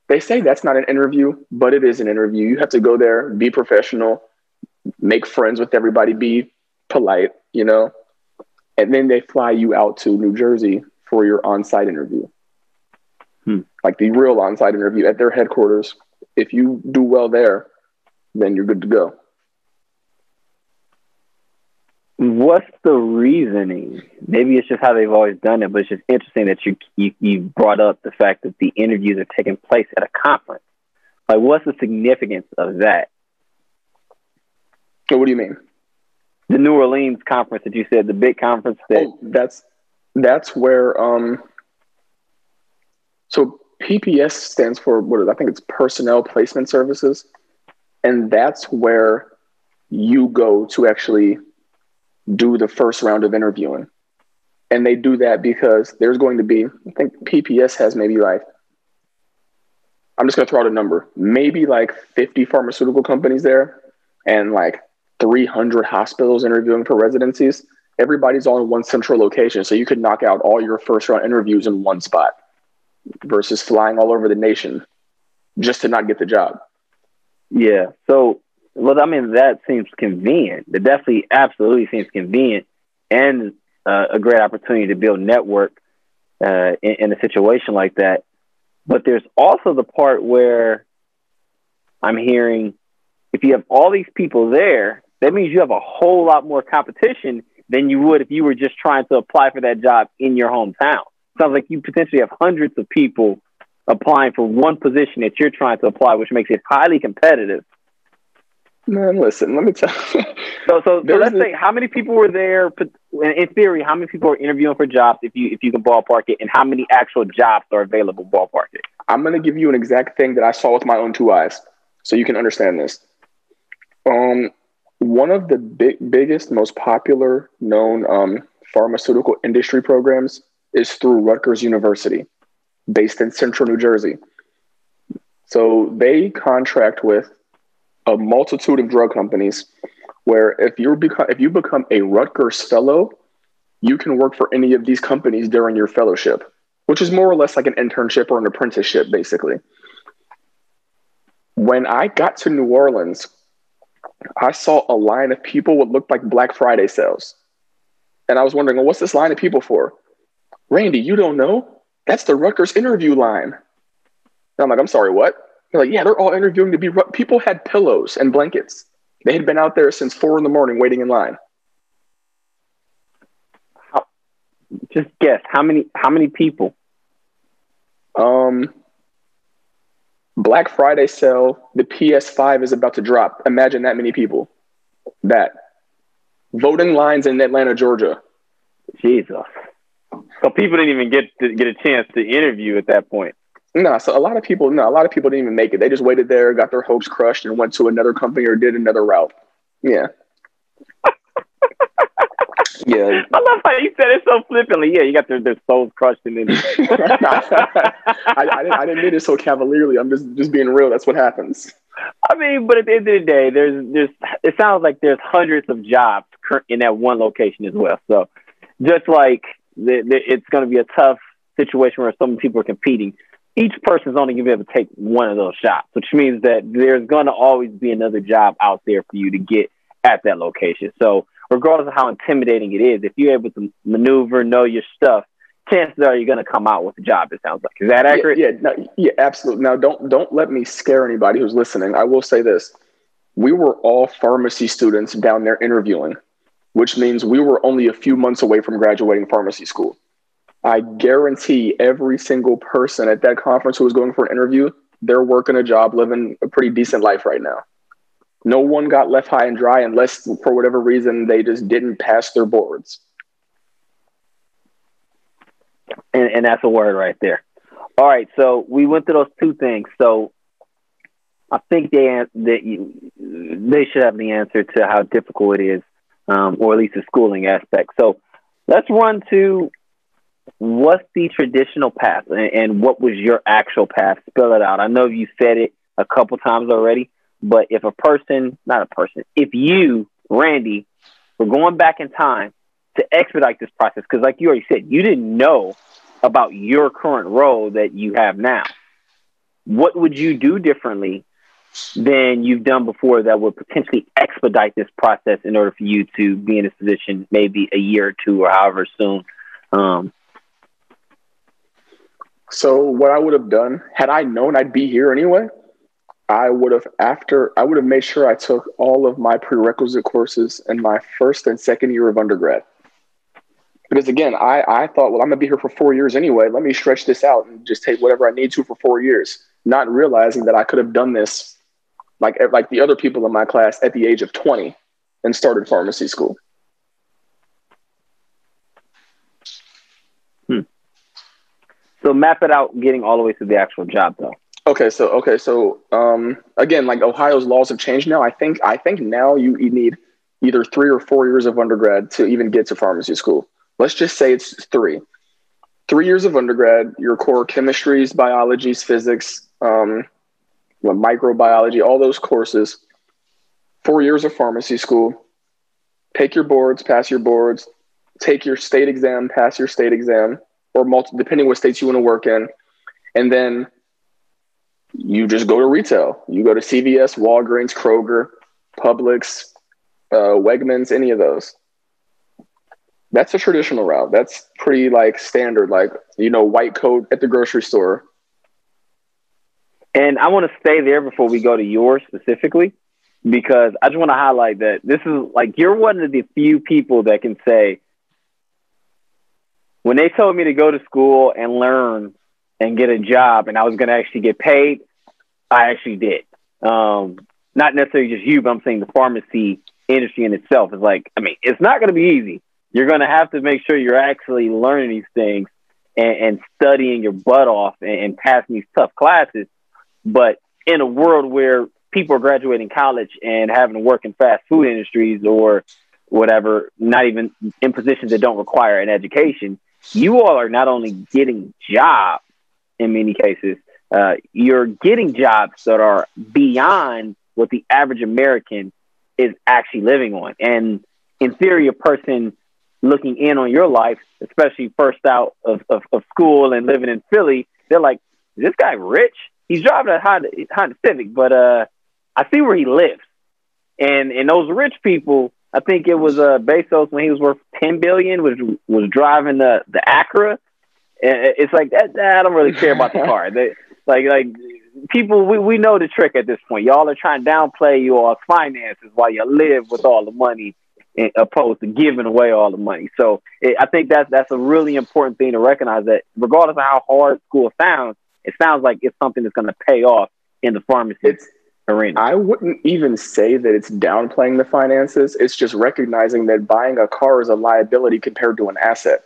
they say that's not an interview, but it is an interview. You have to go there, be professional, make friends with everybody, be polite, you know, and then they fly you out to New Jersey for your on site interview. Hmm. Like the real on site interview at their headquarters. If you do well there, then you're good to go. What's the reasoning? Maybe it's just how they've always done it, but it's just interesting that you you, you brought up the fact that the interviews are taking place at a conference. Like, what's the significance of that? So what do you mean? The New Orleans conference that you said, the big conference that Oh, that's that's where um so PPS stands for what is I think it's personnel placement services. And that's where you go to actually do the first round of interviewing. And they do that because there's going to be, I think PPS has maybe like, I'm just going to throw out a number, maybe like 50 pharmaceutical companies there and like 300 hospitals interviewing for residencies. Everybody's all in one central location. So you could knock out all your first round interviews in one spot versus flying all over the nation just to not get the job. Yeah. So, well, I mean, that seems convenient. It definitely, absolutely seems convenient and uh, a great opportunity to build network uh, in, in a situation like that. But there's also the part where I'm hearing if you have all these people there, that means you have a whole lot more competition than you would if you were just trying to apply for that job in your hometown. Sounds like you potentially have hundreds of people applying for one position that you're trying to apply, which makes it highly competitive. Man, listen, let me tell you. <laughs> So, so, so let's a- say how many people were there? In theory, how many people are interviewing for jobs? If you if you can ballpark it, and how many actual jobs are available? Ballpark it. I'm going to give you an exact thing that I saw with my own two eyes so you can understand this. Um, one of the big, biggest, most popular known um, pharmaceutical industry programs is through Rutgers University, based in central New Jersey. So they contract with a multitude of drug companies where if you become if you become a Rutgers fellow, you can work for any of these companies during your fellowship, which is more or less like an internship or an apprenticeship, basically. When I got to New Orleans, I saw a line of people what looked like Black Friday sales. And I was wondering, well, what's this line of people for? Randy, you don't know? That's the Rutgers interview line. And I'm like, I'm sorry, what? They're like, yeah, they're all interviewing to be. People had pillows and blankets. They had been out there since four in the morning waiting in line. How, just guess how many? How many people? Um, Black Friday sale. The PS5 is about to drop. Imagine that many people. That voting lines in Atlanta, Georgia. Jesus. So people didn't even get to get a chance to interview at that point. No, so a lot of people, no, a lot of people didn't even make it. They just waited there, got their hopes crushed, and went to another company or did another route. Yeah. <laughs> yeah. <laughs> I love how you said it so flippantly. Yeah, you got their, their souls crushed and then. <laughs> I, I, didn't, I didn't mean it so cavalierly. I'm just just being real. That's what happens. I mean, but at the end of the day, there's there's it sounds like there's hundreds of jobs in that one location as well. So just like the, the, it's going to be a tough situation where some people are competing each person is only going to be able to take one of those shots, which means that there's going to always be another job out there for you to get at that location. So, regardless of how intimidating it is, if you're able to maneuver, know your stuff, chances are you're going to come out with a job. It sounds like is that accurate? Yeah, yeah, no, yeah, absolutely. Now, don't don't let me scare anybody who's listening. I will say this: we were all pharmacy students down there interviewing, which means we were only a few months away from graduating pharmacy school. I guarantee every single person at that conference who was going for an interview, they're working a job, living a pretty decent life right now. No one got left high and dry unless, for whatever reason, they just didn't pass their boards. And, and that's a word right there. All right, so we went through those two things. So I think they that they should have the answer to how difficult it is, um, or at least the schooling aspect. So let's run to what's the traditional path and, and what was your actual path? Spell it out. I know you said it a couple times already, but if a person, not a person, if you, Randy, were going back in time to expedite this process, because like you already said, you didn't know about your current role that you have now. What would you do differently than you've done before that would potentially expedite this process in order for you to be in this position maybe a year or two or however soon um, so what I would have done had I known I'd be here anyway, I would have after I would have made sure I took all of my prerequisite courses in my first and second year of undergrad. Because again, I, I thought, well, I'm gonna be here for four years anyway. Let me stretch this out and just take whatever I need to for four years, not realizing that I could have done this like like the other people in my class at the age of 20 and started pharmacy school. Hmm. So map it out, getting all the way to the actual job, though. Okay, so okay, so um, again, like Ohio's laws have changed now. I think I think now you, need either three or four years of undergrad to even get to pharmacy school. Let's just say it's three. Three years of undergrad, your core chemistries, biologies, physics, um, microbiology, all those courses. Four years of pharmacy school. Take your boards, pass your boards. Take your state exam, pass your state exam or multi, depending what states you want to work in. And then you just go to retail. You go to CVS, Walgreens, Kroger, Publix, uh, Wegmans, any of those. That's a traditional route. That's pretty like standard, like, you know, white coat at the grocery store. And I want to stay there before we go to yours specifically, because I just want to highlight that this is like you're one of the few people that can say, when they told me to go to school and learn and get a job and I was going to actually get paid, I actually did. Um, not necessarily just you, but I'm saying the pharmacy industry in itself is like, I mean, it's not going to be easy. You're going to have to make sure you're actually learning these things and, and studying your butt off and, and passing these tough classes. But in a world where people are graduating college and having to work in fast food industries or whatever, not even in positions that don't require an education, you all are not only getting jobs in many cases, uh, you're getting jobs that are beyond what the average American is actually living on. And in theory, a person looking in on your life, especially first out of, of, of school and living in Philly, they're like, this guy rich? He's driving a Honda, Honda Civic, but uh, I see where he lives. And and those rich people, I think it was uh, Bezos when he was worth ten billion, was was driving the the Acura. It's like that. I don't really care about the car. <laughs> They, like like people, we, we know the trick at this point. Y'all are trying to downplay your finances while you live with all the money opposed to giving away all the money. So it, I think that's that's a really important thing to recognize that regardless of how hard school sounds, it sounds like it's something that's going to pay off in the pharmacy it's, arena. I wouldn't even say that it's downplaying the finances. It's just recognizing that buying a car is a liability compared to an asset.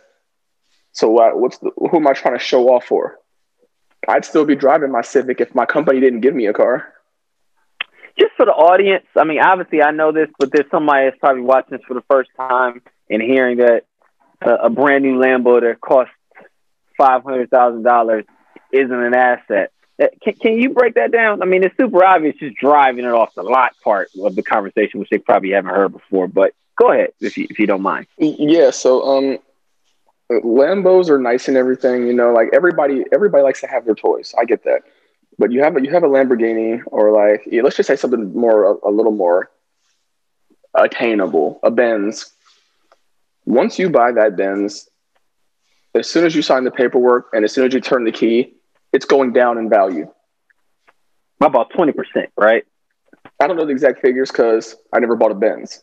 So uh, what's the, who am I trying to show off for? I'd still be driving my Civic if my company didn't give me a car just for the audience, I mean, obviously I know this, but there's somebody that's probably watching this for the first time and hearing that uh, a brand new Lambo that costs five hundred thousand dollars isn't an asset. Uh, can, can you break that down? I mean, it's super obvious just driving it off the lot part of the conversation, which they probably haven't heard before. But go ahead if you if you don't mind. Yeah. So, um, Lambos are nice and everything. You know, like everybody everybody likes to have their toys. I get that. But you have a, you have a Lamborghini or like yeah, let's just say something more a, a little more attainable, a Benz. Once you buy that Benz, as soon as you sign the paperwork and as soon as you turn the key, it's going down in value. About twenty percent, right? I don't know the exact figures because I never bought a Benz.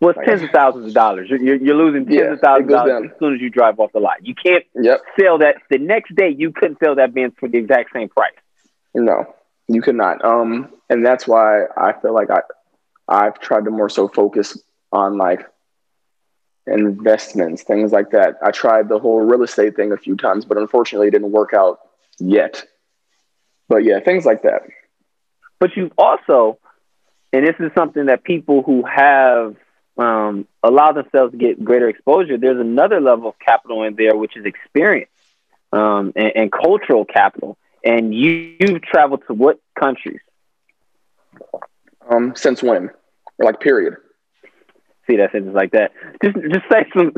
Well, it's tens of thousands of dollars. You're, you're losing tens yeah, of thousands of dollars down. as soon as you drive off the lot. You can't yep. sell that the next day. You couldn't sell that Benz for the exact same price. No, you cannot. Um, and that's why I feel like I I've tried to more so focus on like investments, things like that. I tried the whole real estate thing a few times, but unfortunately it didn't work out yet. But yeah, things like that. But you've also, and this is something that people who have um, allowed themselves to get greater exposure, there's another level of capital in there, which is experience um, and, and cultural capital. And you, you've traveled to what countries? Um, since when? Or like period. See that sentence like that. Just just say some.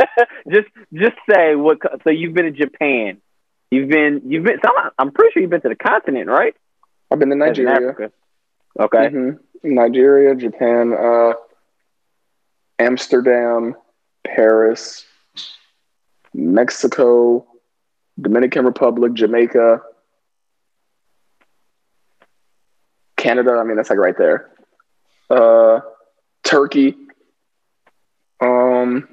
<laughs> just just say what. So you've been in Japan. You've been you've been. So I'm, I'm pretty sure you've been to the continent, right? I've been to Nigeria. Okay. Mm-hmm. Nigeria, Japan, uh, Amsterdam, Paris, Mexico, Dominican Republic, Jamaica, Canada. I mean, that's like right there. Uh, Turkey. Um,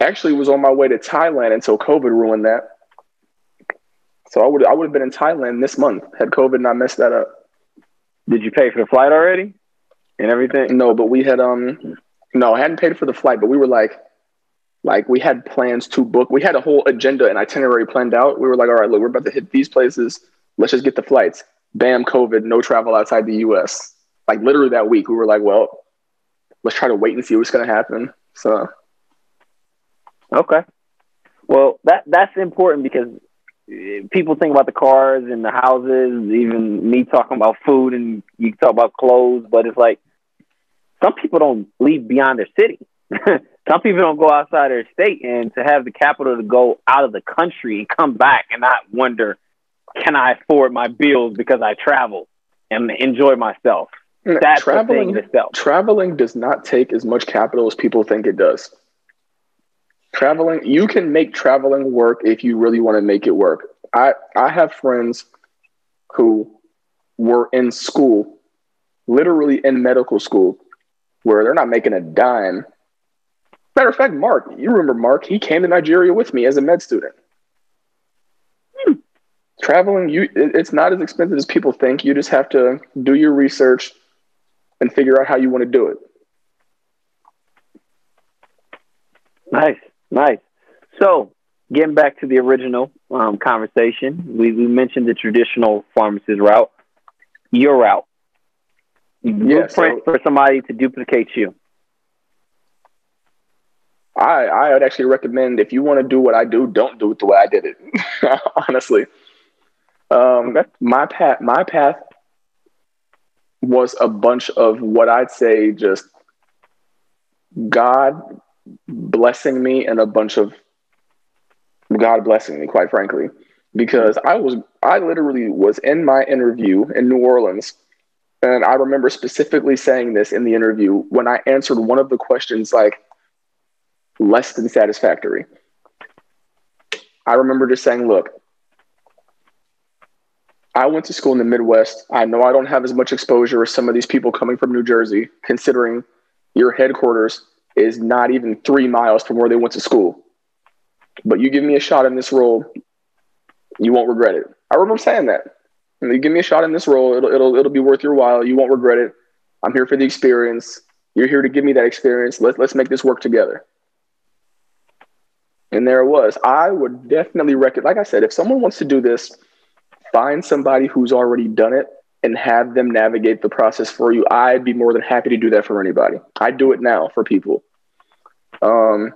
actually was on my way to Thailand until COVID ruined that. So I would I would have been in Thailand this month had COVID not messed that up. Did you pay for the flight already and everything? No, but we had um no, I hadn't paid for the flight, but we were like like we had plans to book. We had a whole agenda and itinerary planned out. We were like, all right, look, we're about to hit these places. Let's just get the flights bam, COVID, no travel outside the US. Like literally that week, we were like, well, let's try to wait and see what's going to happen. So, okay. Well, that that's important because people think about the cars and the houses, even me talking about food and you talk about clothes, but it's like some people don't leave beyond their city. <laughs> some people don't go outside their state and to have the capital to go out of the country and come back and not wonder can I afford my bills because I travel and enjoy myself? Mm, That's traveling. Itself. Traveling does not take as much capital as people think it does. Traveling, you can make traveling work if you really want to make it work. I I have friends who were in school, literally in medical school, where they're not making a dime. Matter of fact, Mark, you remember Mark? He came to Nigeria with me as a med student. Traveling you it's not as expensive as people think. You just have to do your research and figure out how you want to do it. Nice nice. So getting back to the original um, conversation we, we mentioned the traditional pharmacist route your route yeah, so, for somebody to duplicate you I, I would actually recommend if you want to do what I do, don't do it the way I did it. <laughs> Honestly, um. My path, my path was a bunch of what I'd say just God blessing me and a bunch of God blessing me, quite frankly, because I was I literally was in my interview in New Orleans, and I remember specifically saying this in the interview when I answered one of the questions like less than satisfactory. I remember just saying, "Look, I went to school in the Midwest. I know I don't have as much exposure as some of these people coming from New Jersey, considering your headquarters is not even three miles from where they went to school. But you give me a shot in this role, you won't regret it. I remember saying that. You give me a shot in this role, it'll it'll it'll be worth your while. You won't regret it. I'm here for the experience. You're here to give me that experience. Let's let's make this work together. And there it was. I would definitely recommend, like I said, if someone wants to do this, find somebody who's already done it and have them navigate the process for you. I'd be more than happy to do that for anybody. I do it now for people. Um,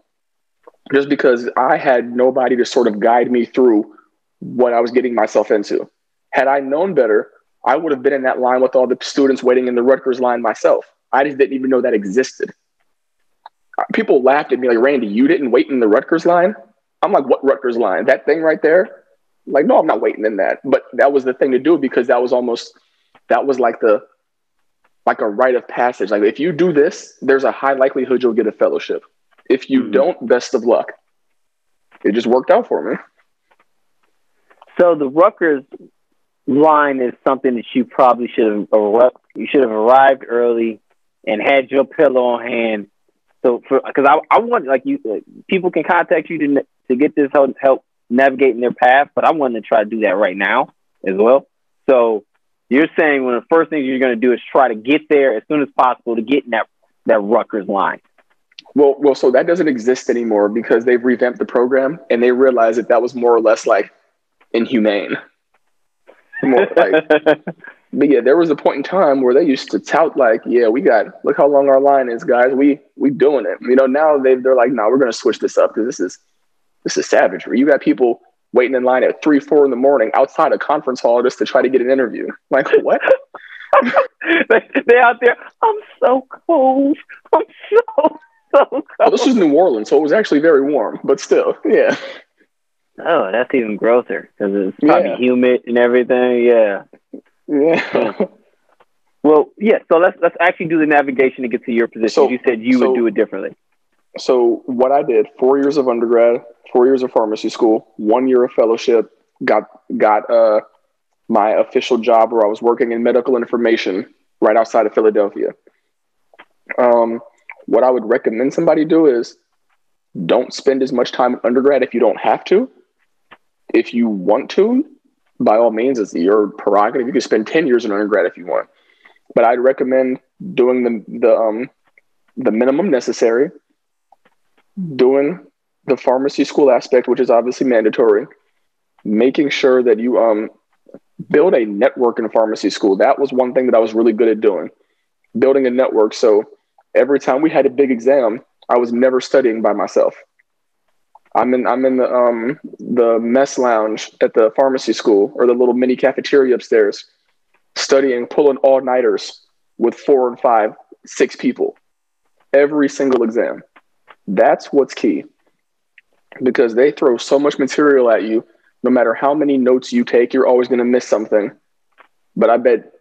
just because I had nobody to sort of guide me through what I was getting myself into. Had I known better, I would have been in that line with all the students waiting in the Rutgers line myself. I just didn't even know that existed. People laughed at me like, Randy, you didn't wait in the Rutgers line? I'm like, what Rutgers line? That thing right there? Like, no, I'm not waiting in that. But that was the thing to do because that was almost, that was like the, like a rite of passage. Like, if you do this, there's a high likelihood you'll get a fellowship. If you mm-hmm. don't, best of luck. It just worked out for me. So the Rutgers line is something that you probably should have you should have arrived early and had your pillow on hand. So for because I I want like you uh, people can contact you to to get this help help navigating their path, but I want to try to do that right now as well. So you're saying one of the first things you're going to do is try to get there as soon as possible to get in that that Rutgers line. Well, well, so that doesn't exist anymore because they've revamped the program and they realized that that was more or less like inhumane. More like, <laughs> but yeah, there was a point in time where they used to tout like, "Yeah, we got look how long our line is, guys. We we doing it." You know, now they they're like, "No, nah, we're gonna switch this up because this is this is savagery." You got people waiting in line at three, four in the morning outside a conference hall just to try to get an interview. <laughs> Like what? <laughs> they, they out there. I'm so cold. I'm so so cold. Well, this was New Orleans, so it was actually very warm, but still, yeah. Oh, that's even grosser because it's probably yeah. humid and everything. Yeah. Yeah. <laughs> well, yeah. So let's let's actually do the navigation to get to your position. So, you said you so, would do it differently. So what I did: four years of undergrad, four years of pharmacy school, one year of fellowship. Got got uh my official job where I was working in medical information right outside of Philadelphia. Um, what I would recommend somebody do is don't spend as much time in undergrad if you don't have to if you want to, by all means, it's your prerogative. You can spend 10 years in undergrad if you want. But I'd recommend doing the, the, um, the minimum necessary, doing the pharmacy school aspect, which is obviously mandatory, making sure that you um, build a network in pharmacy school. That was one thing that I was really good at doing, building a network. So every time we had a big exam, I was never studying by myself. I'm in I'm in the um the mess lounge at the pharmacy school or the little mini cafeteria upstairs, studying, pulling all nighters with four and five, six people, every single exam. That's what's key. Because they throw so much material at you, no matter how many notes you take, you're always gonna miss something. But I bet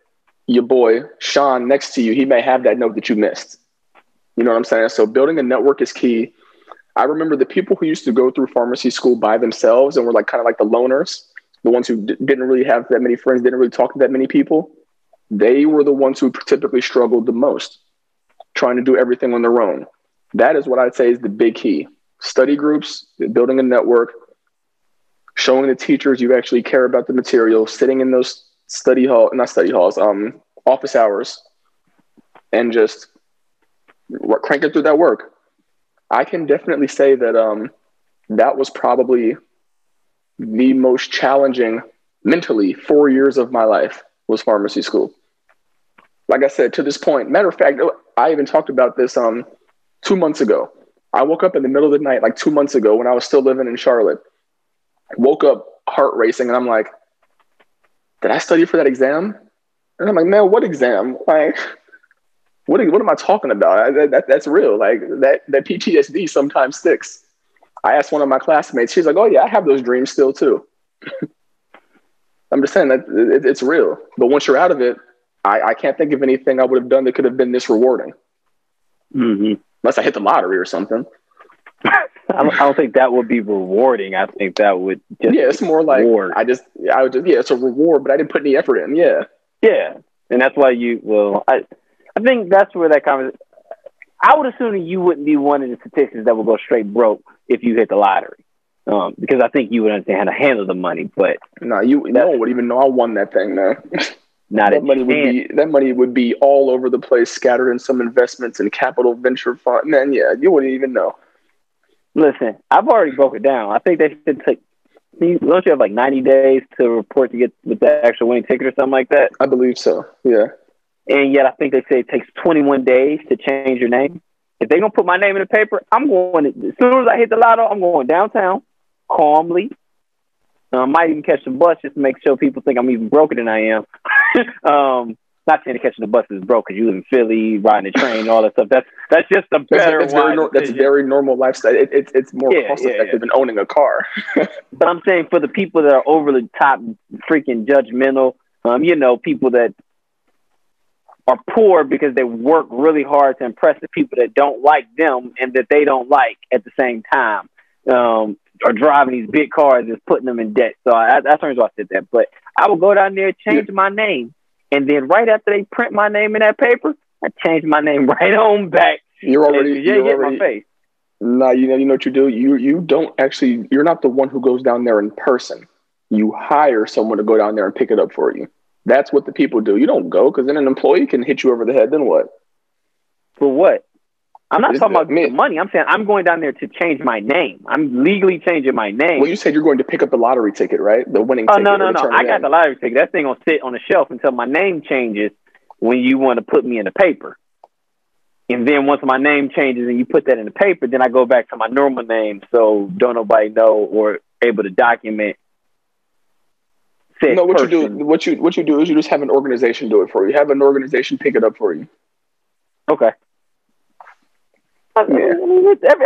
your boy Sean next to you, he may have that note that you missed. You know what I'm saying? So building a network is key I remember the people who used to go through pharmacy school by themselves and were like kind of like the loners, the ones who d- didn't really have that many friends, didn't really talk to that many people. They were the ones who typically struggled the most, trying to do everything on their own. That is what I'd say is the big key. Study groups, building a network, showing the teachers you actually care about the material, sitting in those study hall, not study halls, um, office hours, and just cranking through that work I can definitely say that um, that was probably the most challenging mentally four years of my life was pharmacy school. Like I said, to this point, matter of fact, I even talked about this um, two months ago. I woke up in the middle of the night, like two months ago, when I was still living in Charlotte. Woke up heart racing, and I'm like, "Did I study for that exam?" And I'm like, "Man, what exam? Like, What, are, what am I talking about? I, that, that's real. Like that, that PTSD sometimes sticks. I asked one of my classmates, she's like, oh yeah, I have those dreams still too. <laughs> I'm just saying that it, it's real. But once you're out of it, I, I can't think of anything I would have done that could have been this rewarding. Mm-hmm. Unless I hit the lottery or something. <laughs> I, don't, think that would be rewarding. I think that would just yeah, it's more like reward. I just I would just yeah, it's a reward, but I didn't put any effort in. Yeah, yeah, and that's why you well, I I think that's where that conversation. I would assume that you wouldn't be one of the statistics that would go straight broke if you hit the lottery, um, because I think you would understand how to handle the money. But no, you no one would even know I won that thing, man. <laughs> Not that money would be that money would be all over the place, scattered in some investments and capital venture fund. Man, yeah, you wouldn't even know. Listen, I've already broke it down. I think they should take. Don't you have like ninety days to report to get with the actual winning ticket or something like that? I believe so. Yeah. And yet, I think they say it takes twenty one days to change your name. If they don't put my name in the paper, I'm going. As soon as I hit the lotto, I'm going downtown, calmly, I uh, might even catch the bus just to make sure people think I'm even broker than I am. <laughs> um, not saying catching the bus is broke because you live in Philly, riding the train, all that stuff. That's that's just a better. That's, that's, very, no, that's very normal lifestyle. It, it, it's more yeah, cost effective yeah, yeah. than owning a car. <laughs> but I'm saying for the people that are over the top, freaking judgmental, um, you know, people that are poor because they work really hard to impress the people that don't like them and that they don't like at the same time. Um, are driving these big cars is putting them in debt. So I, that's the reason why I said that. But I will go down there, change yeah. my name, and then right after they print my name in that paper, I change my name <laughs> right on back. You're already yeah, you're already, my face. No, you know you know what you do. You you don't actually. You're not the one who goes down there in person. You hire someone to go down there and pick it up for you. That's what the people do. You don't go because then an employee can hit you over the head. Then what? For what? I'm not talking about money. I'm saying I'm going down there to change my name. I'm legally changing my name. Well, you said you're going to pick up the lottery ticket, right? The winning oh, ticket. no, no, no. I got the lottery ticket. That thing gonna sit on the shelf until my name changes when you want to put me in the paper. And then once my name changes and you put that in the paper, then I go back to my normal name so don't nobody know or able to document. No, what person. you do what you what you do is you just have an organization do it for you. Have an organization pick it up for you. Okay. Yeah.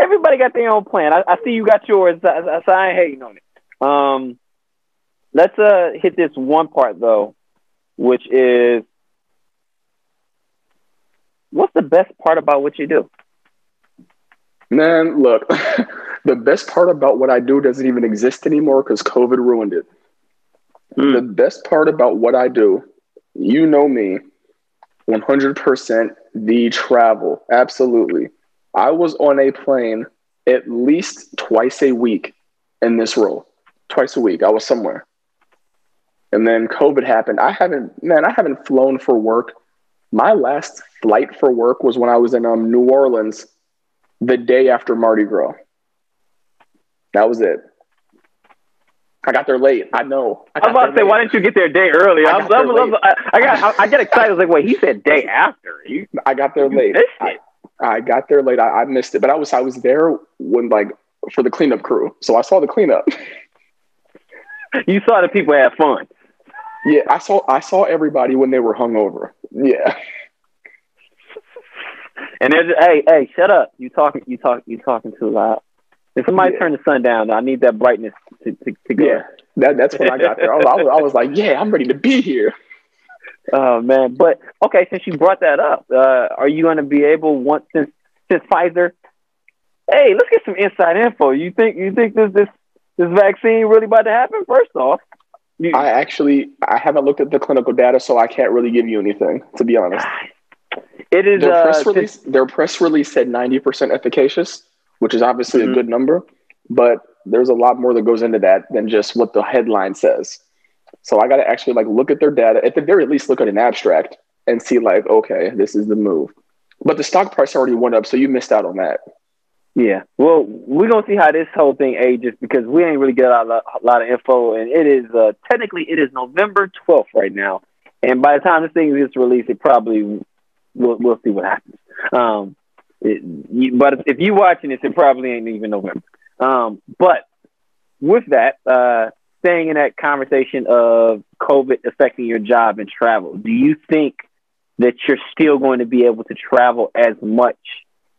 Everybody got their own plan. I, I see you got yours, so I ain't hating on it. Um, let's uh hit this one part though, which is what's the best part about what you do? Man, look, <laughs> the best part about what I do doesn't even exist anymore because COVID ruined it. Mm. The best part about what I do, you know me, 100% the travel. Absolutely. I was on a plane at least twice a week in this role. Twice a week, I was somewhere. And then COVID happened. I haven't, man, I haven't flown for work. My last flight for work was when I was in um, New Orleans the day after Mardi Gras. That was it. I got there late. I know. I, was about to say, late. why didn't you get there a day early? I, I, got, I, I got, I, get excited. I was like, wait, he said day after. You, I got there late. I, I got there late. I, I, missed it, but I was I was there when like for the cleanup crew, so I saw the cleanup. <laughs> you saw the people have fun. Yeah, I saw I saw everybody when they were hungover. Yeah. <laughs> And there's hey hey shut up! You talking you talk you talking too loud. If somebody yeah. turn the sun down, I need that brightness to, to, to go. Yeah, that, that's when I got there. I was, I was, I was like, yeah, I'm ready to be here. Oh man, but okay, since you brought that up, uh, are you going to be able once since since Pfizer? Hey, let's get some inside info. You think you think this this this vaccine really about to happen? First off, you, I actually I haven't looked at the clinical data, so I can't really give you anything. To be honest, <sighs> it is their uh, press release. Their press release said ninety percent efficacious, which is obviously mm-hmm. a good number, but there's a lot more that goes into that than just what the headline says. So I got to actually like look at their data, at the very least, look at an abstract and see like, okay, this is the move. But the stock price already went up, so you missed out on that. Yeah. Well, we're gonna see how this whole thing ages because we ain't really get a lot, a lot of info, and it is uh, technically it is November twelfth right now, and by the time this thing gets released, it probably we'll we'll see what happens. Um, it, you, but if you're watching this, it probably ain't even November. Um, but with that, uh, staying in that conversation of COVID affecting your job and travel, do you think that you're still going to be able to travel as much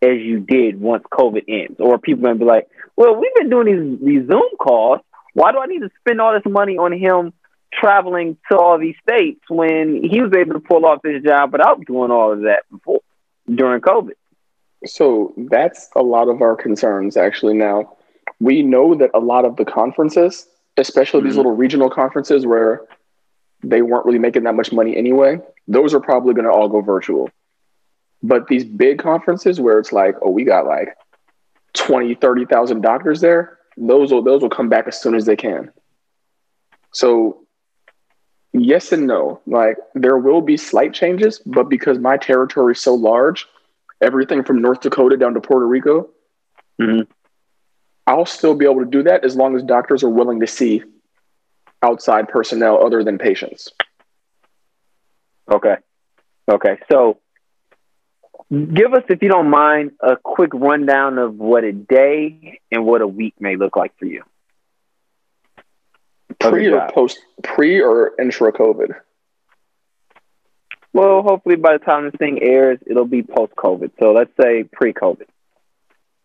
as you did once COVID ends? Or people going to be like, well, we've been doing these, these Zoom calls. Why do I need to spend all this money on him traveling to all these states when he was able to pull off his job without doing all of that before during COVID? So that's a lot of our concerns actually now. We know that a lot of the conferences, especially mm-hmm. these little regional conferences where they weren't really making that much money anyway, those are probably going to all go virtual. But these big conferences where it's like, oh, we got like 20, 30,000 doctors there, those will, those will come back as soon as they can. So yes and no. Like there will be slight changes, but because my territory is so large, everything from North Dakota down to Puerto Rico, mm-hmm. I'll still be able to do that as long as doctors are willing to see outside personnel other than patients. Okay. Okay. So give us, if you don't mind, a quick rundown of what a day and what a week may look like for you. Pre or post, pre or intra COVID? Well, hopefully by the time this thing airs, it'll be post COVID. So let's say pre COVID.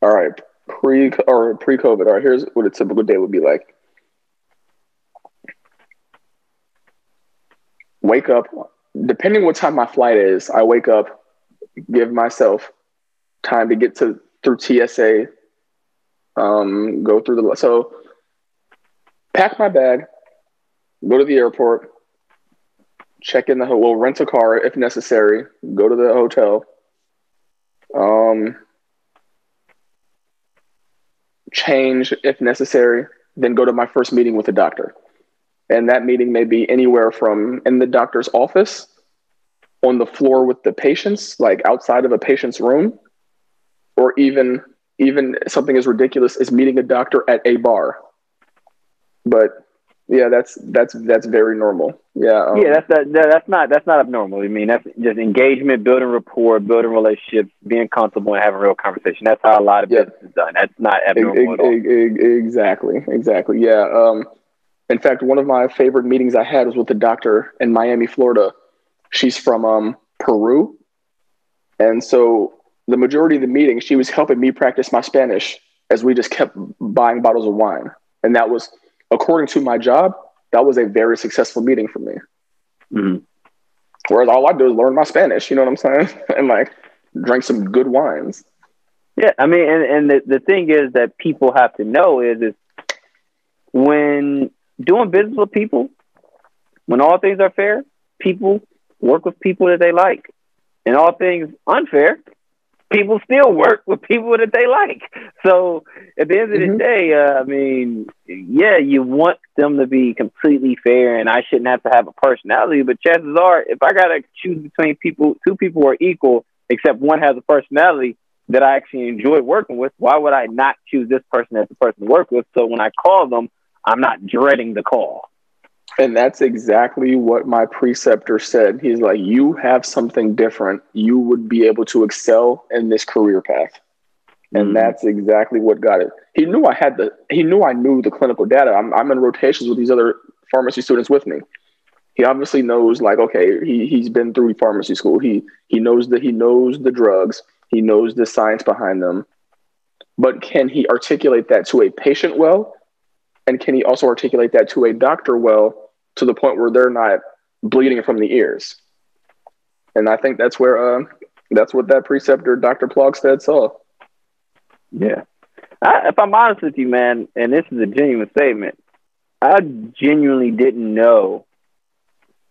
All right. Pre or pre COVID. All right. Here's what a typical day would be like. Wake up, depending what time my flight is, I wake up, give myself time to get to through TSA, um, go through the so pack my bag, go to the airport, check in the we'll rent a car if necessary, go to the hotel, um, change if necessary, then go to my first meeting with the doctor. And that meeting may be anywhere from in the doctor's office, on the floor with the patients, like outside of a patient's room, or even even something as ridiculous as meeting a doctor at a bar. But yeah, that's that's that's very normal. Yeah. Um, yeah, that's that, that's not that's not abnormal. I mean, that's just engagement, building rapport, building relationships, being comfortable, and having a real conversation. That's how a lot of yeah. business is done. That's not abnormal Exactly. Exactly. Yeah. Um, in fact, one of my favorite meetings I had was with a doctor in Miami, Florida. She's from um, Peru, and so the majority of the meeting, she was helping me practice my Spanish as we just kept buying bottles of wine, and that was according to my job, that was a very successful meeting for me. Mm-hmm. Whereas all I do is learn my Spanish, you know what I'm saying? <laughs> and like drink some good wines. Yeah, I mean, and, and the, the thing is that people have to know is, is when doing business with people, when all things are fair, people work with people that they like. And all things unfair, people still work with people that they like. So at the end of mm-hmm. the day, uh, I mean, yeah, you want them to be completely fair, and I shouldn't have to have a personality. But chances are, if I gotta choose between people, two people are equal, except one has a personality that I actually enjoy working with. Why would I not choose this person as the person to work with? So when I call them, I'm not dreading the call. And that's exactly what my preceptor said. He's like, You have something different. You would be able to excel in this career path. And mm-hmm. that's exactly what got it. He knew I had the, he knew I knew the clinical data. I'm, I'm in rotations with these other pharmacy students with me. He obviously knows, like, okay, he, he's been through pharmacy school. He, he knows that he knows the drugs, he knows the science behind them. But can he articulate that to a patient well? And can he also articulate that to a doctor well to the point where they're not bleeding from the ears? And I think that's where uh, that's what that preceptor, Dr. Plogsted, saw. Yeah. I, if I'm honest with you, man, and this is a genuine statement, I genuinely didn't know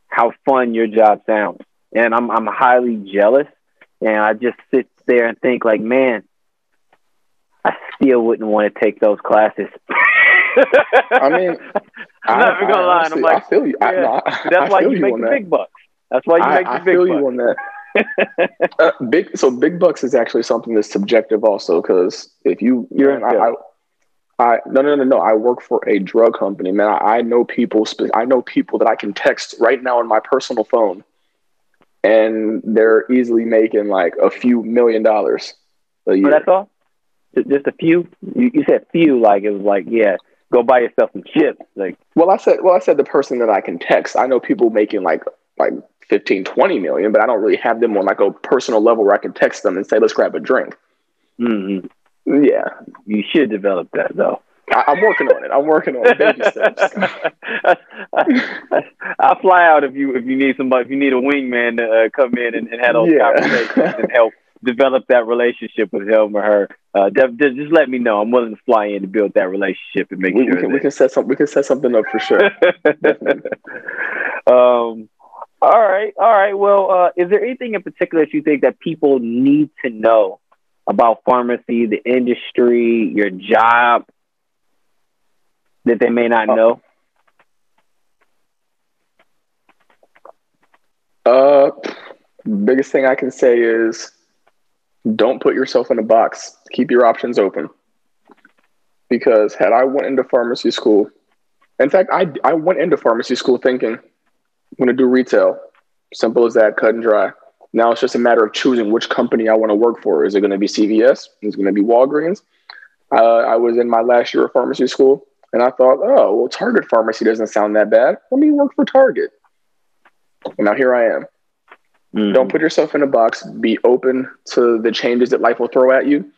how fun your job sounds. And I'm I'm highly jealous. And I just sit there and think like, man, I still wouldn't want to take those classes. <laughs> I mean, I'm not even gonna lie. I'm like, I feel you. Yeah, I, <laughs> I, that's why you, make the that. big bucks. That's why you make the big bucks. I feel you on that. <laughs> uh, big so big bucks is actually something that's subjective also because if you you're man, I, I, I, no no no no I work for a drug company man I, I know people I know people that I can text right now on my personal phone and they're easily making like a few million dollars a year. Oh, that's all just a few you, you said few like it was like yeah go buy yourself some chips. Like, well, I said, well, I said the person that I can text. I know people making like like 15, 20 million, but I don't really have them on like a personal level where I can text them and say, let's grab a drink. Mm-hmm. Yeah. You should develop that though. I, am working on it. I'm working on it. Baby <laughs> steps. <laughs> I'll fly out if you if you need somebody if you need a wingman to uh, come in and, and have those yeah. conversations and help <laughs> develop that relationship with him or her. Uh, just let me know. I'm willing to fly in to build that relationship and make we, sure we can, that... we can set some we can set something up for sure. <laughs> um, all right, all right. Well, uh, is there anything in particular that you think that people need to know about pharmacy, the industry, your job? that they may not know? Uh, biggest thing I can say is don't put yourself in a box. Keep your options open. Because had I went into pharmacy school, in fact, I I went into pharmacy school thinking I'm going to do retail. Simple as that, cut and dry. Now it's just a matter of choosing which company I want to work for. Is it going to be CVS? Is it going to be Walgreens? Uh, I was in my last year of pharmacy school. And I thought, oh, well, Target Pharmacy doesn't sound that bad. Let me work for Target. And now here I am. Mm-hmm. Don't put yourself in a box. Be open to the changes that life will throw at you.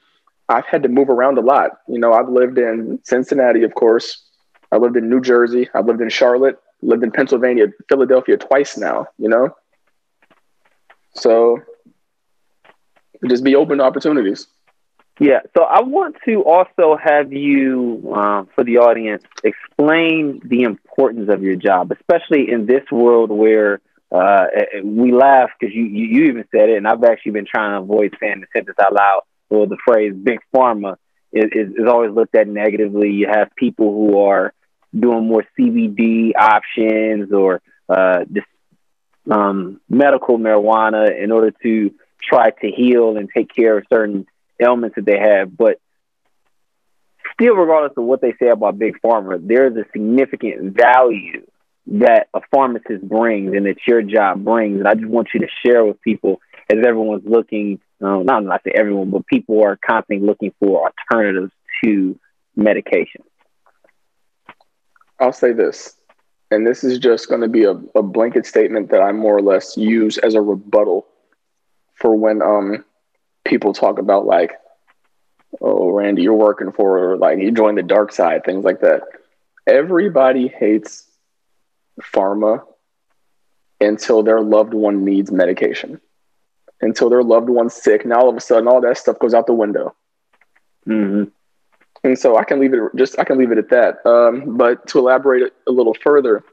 I've had to move around a lot. You know, I've lived in Cincinnati, of course. I lived in New Jersey. I've lived in Charlotte, lived in Pennsylvania, Philadelphia twice now, you know? So just be open to opportunities. Yeah, so I want to also have you, uh, for the audience, explain the importance of your job, especially in this world where uh, we laugh because you, you, you even said it, and I've actually been trying to avoid saying the sentence out loud. Or the phrase "big pharma" is, is, is always looked at negatively. You have people who are doing more CBD options or uh, this, um, medical marijuana in order to try to heal and take care of certain ailments that they have. But still, regardless of what they say about big pharma, there's a significant value that a pharmacist brings and that your job brings. And I just want you to share with people as everyone's looking, um, not say everyone, but people are constantly looking for alternatives to medication. I'll say this, and this is just going to be a, a blanket statement that I more or less use as a rebuttal for when um, people talk about like, oh, Randy, you're working for or like you joined the dark side, things like that. Everybody hates pharma until their loved one needs medication, until their loved one's sick. Now all of a sudden, all that stuff goes out the window. Mm-hmm. And so I can leave it just I can leave it at that. Um, but to elaborate a little further,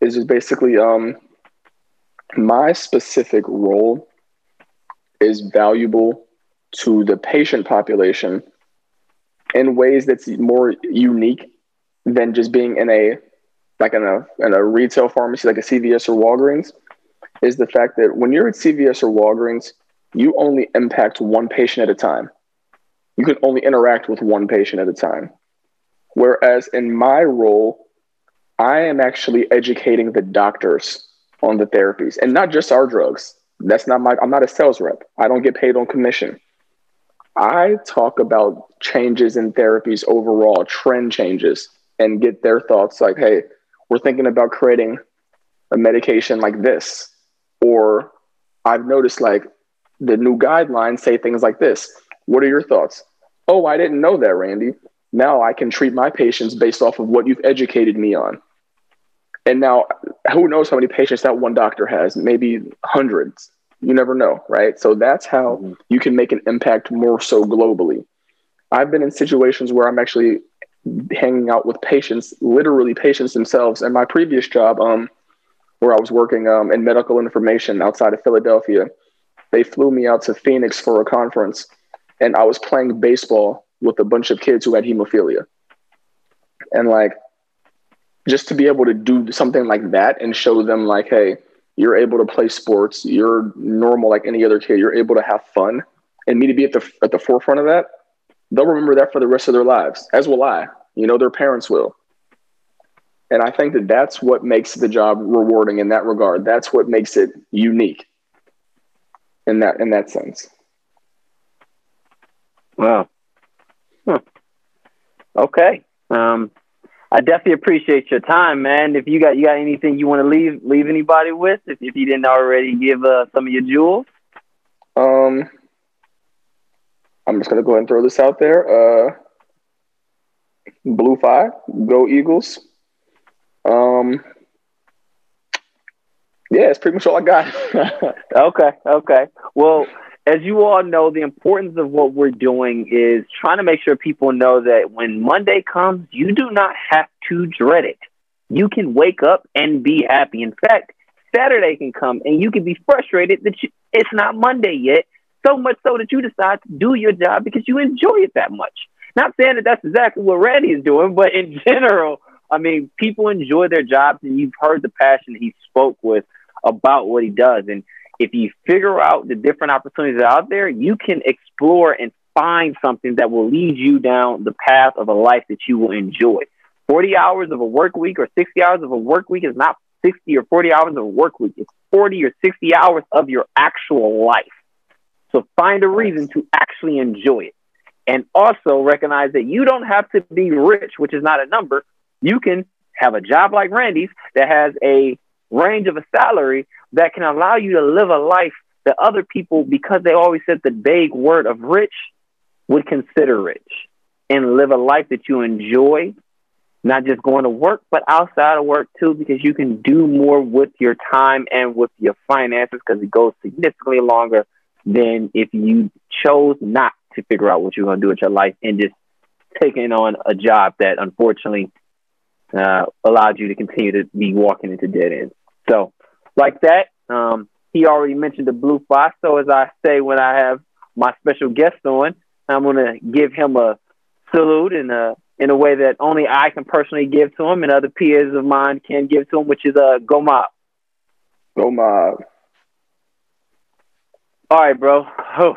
is just basically um, my specific role is valuable to the patient population in ways that's more unique than just being in a like in a in a retail pharmacy like a CVS or Walgreens is the fact that when you're at CVS or Walgreens, you only impact one patient at a time. You can only interact with one patient at a time. Whereas in my role, I am actually educating the doctors on the therapies and not just our drugs. That's not my, I'm not a sales rep. I don't get paid on commission. I talk about changes in therapies overall, trend changes, and get their thoughts like, hey, we're thinking about creating a medication like this. Or I've noticed like the new guidelines say things like this. What are your thoughts? Oh, I didn't know that, Randy. Now I can treat my patients based off of what you've educated me on. And now, who knows how many patients that one doctor has? Maybe hundreds. You never know, right? So that's how mm-hmm. you can make an impact more so globally. I've been in situations where I'm actually hanging out with patients, literally patients themselves. And my previous job, um, where I was working um, in medical information outside of Philadelphia, they flew me out to Phoenix for a conference, and I was playing baseball with a bunch of kids who had hemophilia. And like, just to be able to do something like that and show them like hey you're able to play sports you're normal like any other kid you're able to have fun and me to be at the at the forefront of that they'll remember that for the rest of their lives as will i you know their parents will and i think that that's what makes the job rewarding in that regard that's what makes it unique in that in that sense wow huh. okay um I definitely appreciate your time, man. If you got you got anything you want to leave leave anybody with, if, if you didn't already give uh, some of your jewels. Um, I'm just gonna go ahead and throw this out there. Uh, Blue Five, go Eagles. Um, yeah, it's pretty much all I got. <laughs> okay, okay. Well, as you all know, the importance of what we're doing is trying to make sure people know that when Monday comes, you do not have to dread it. You can wake up and be happy. In fact, Saturday can come and you can be frustrated that you, it's not Monday yet, so much so that you decide to do your job because you enjoy it that much. Not saying that that's exactly what Randy is doing, but in <laughs> general, I mean, people enjoy their jobs, and you've heard the passion he spoke with about what he does. And if you figure out the different opportunities out there, you can explore and find something that will lead you down the path of a life that you will enjoy. 40 hours of a work week or 60 hours of a work week is not 60 or 40 hours of a work week. It's 40 or 60 hours of your actual life. So find a reason to actually enjoy it. And also recognize that you don't have to be rich, which is not a number. You can have a job like Randy's that has a range of a salary that can allow you to live a life that other people, because they always said the vague word of rich, would consider rich and live a life that you enjoy, not just going to work, but outside of work too, because you can do more with your time and with your finances because it goes significantly longer than if you chose not to figure out what you're going to do with your life and just taking on a job that unfortunately uh, allowed you to continue to be walking into dead ends. So, like that, um, he already mentioned the Blue Fox. So, as I say when I have my special guest on, I'm going to give him a salute in a in a way that only I can personally give to him, and other peers of mine can give to him, which is a uh, go mob. Go mob. All right, bro. Oh.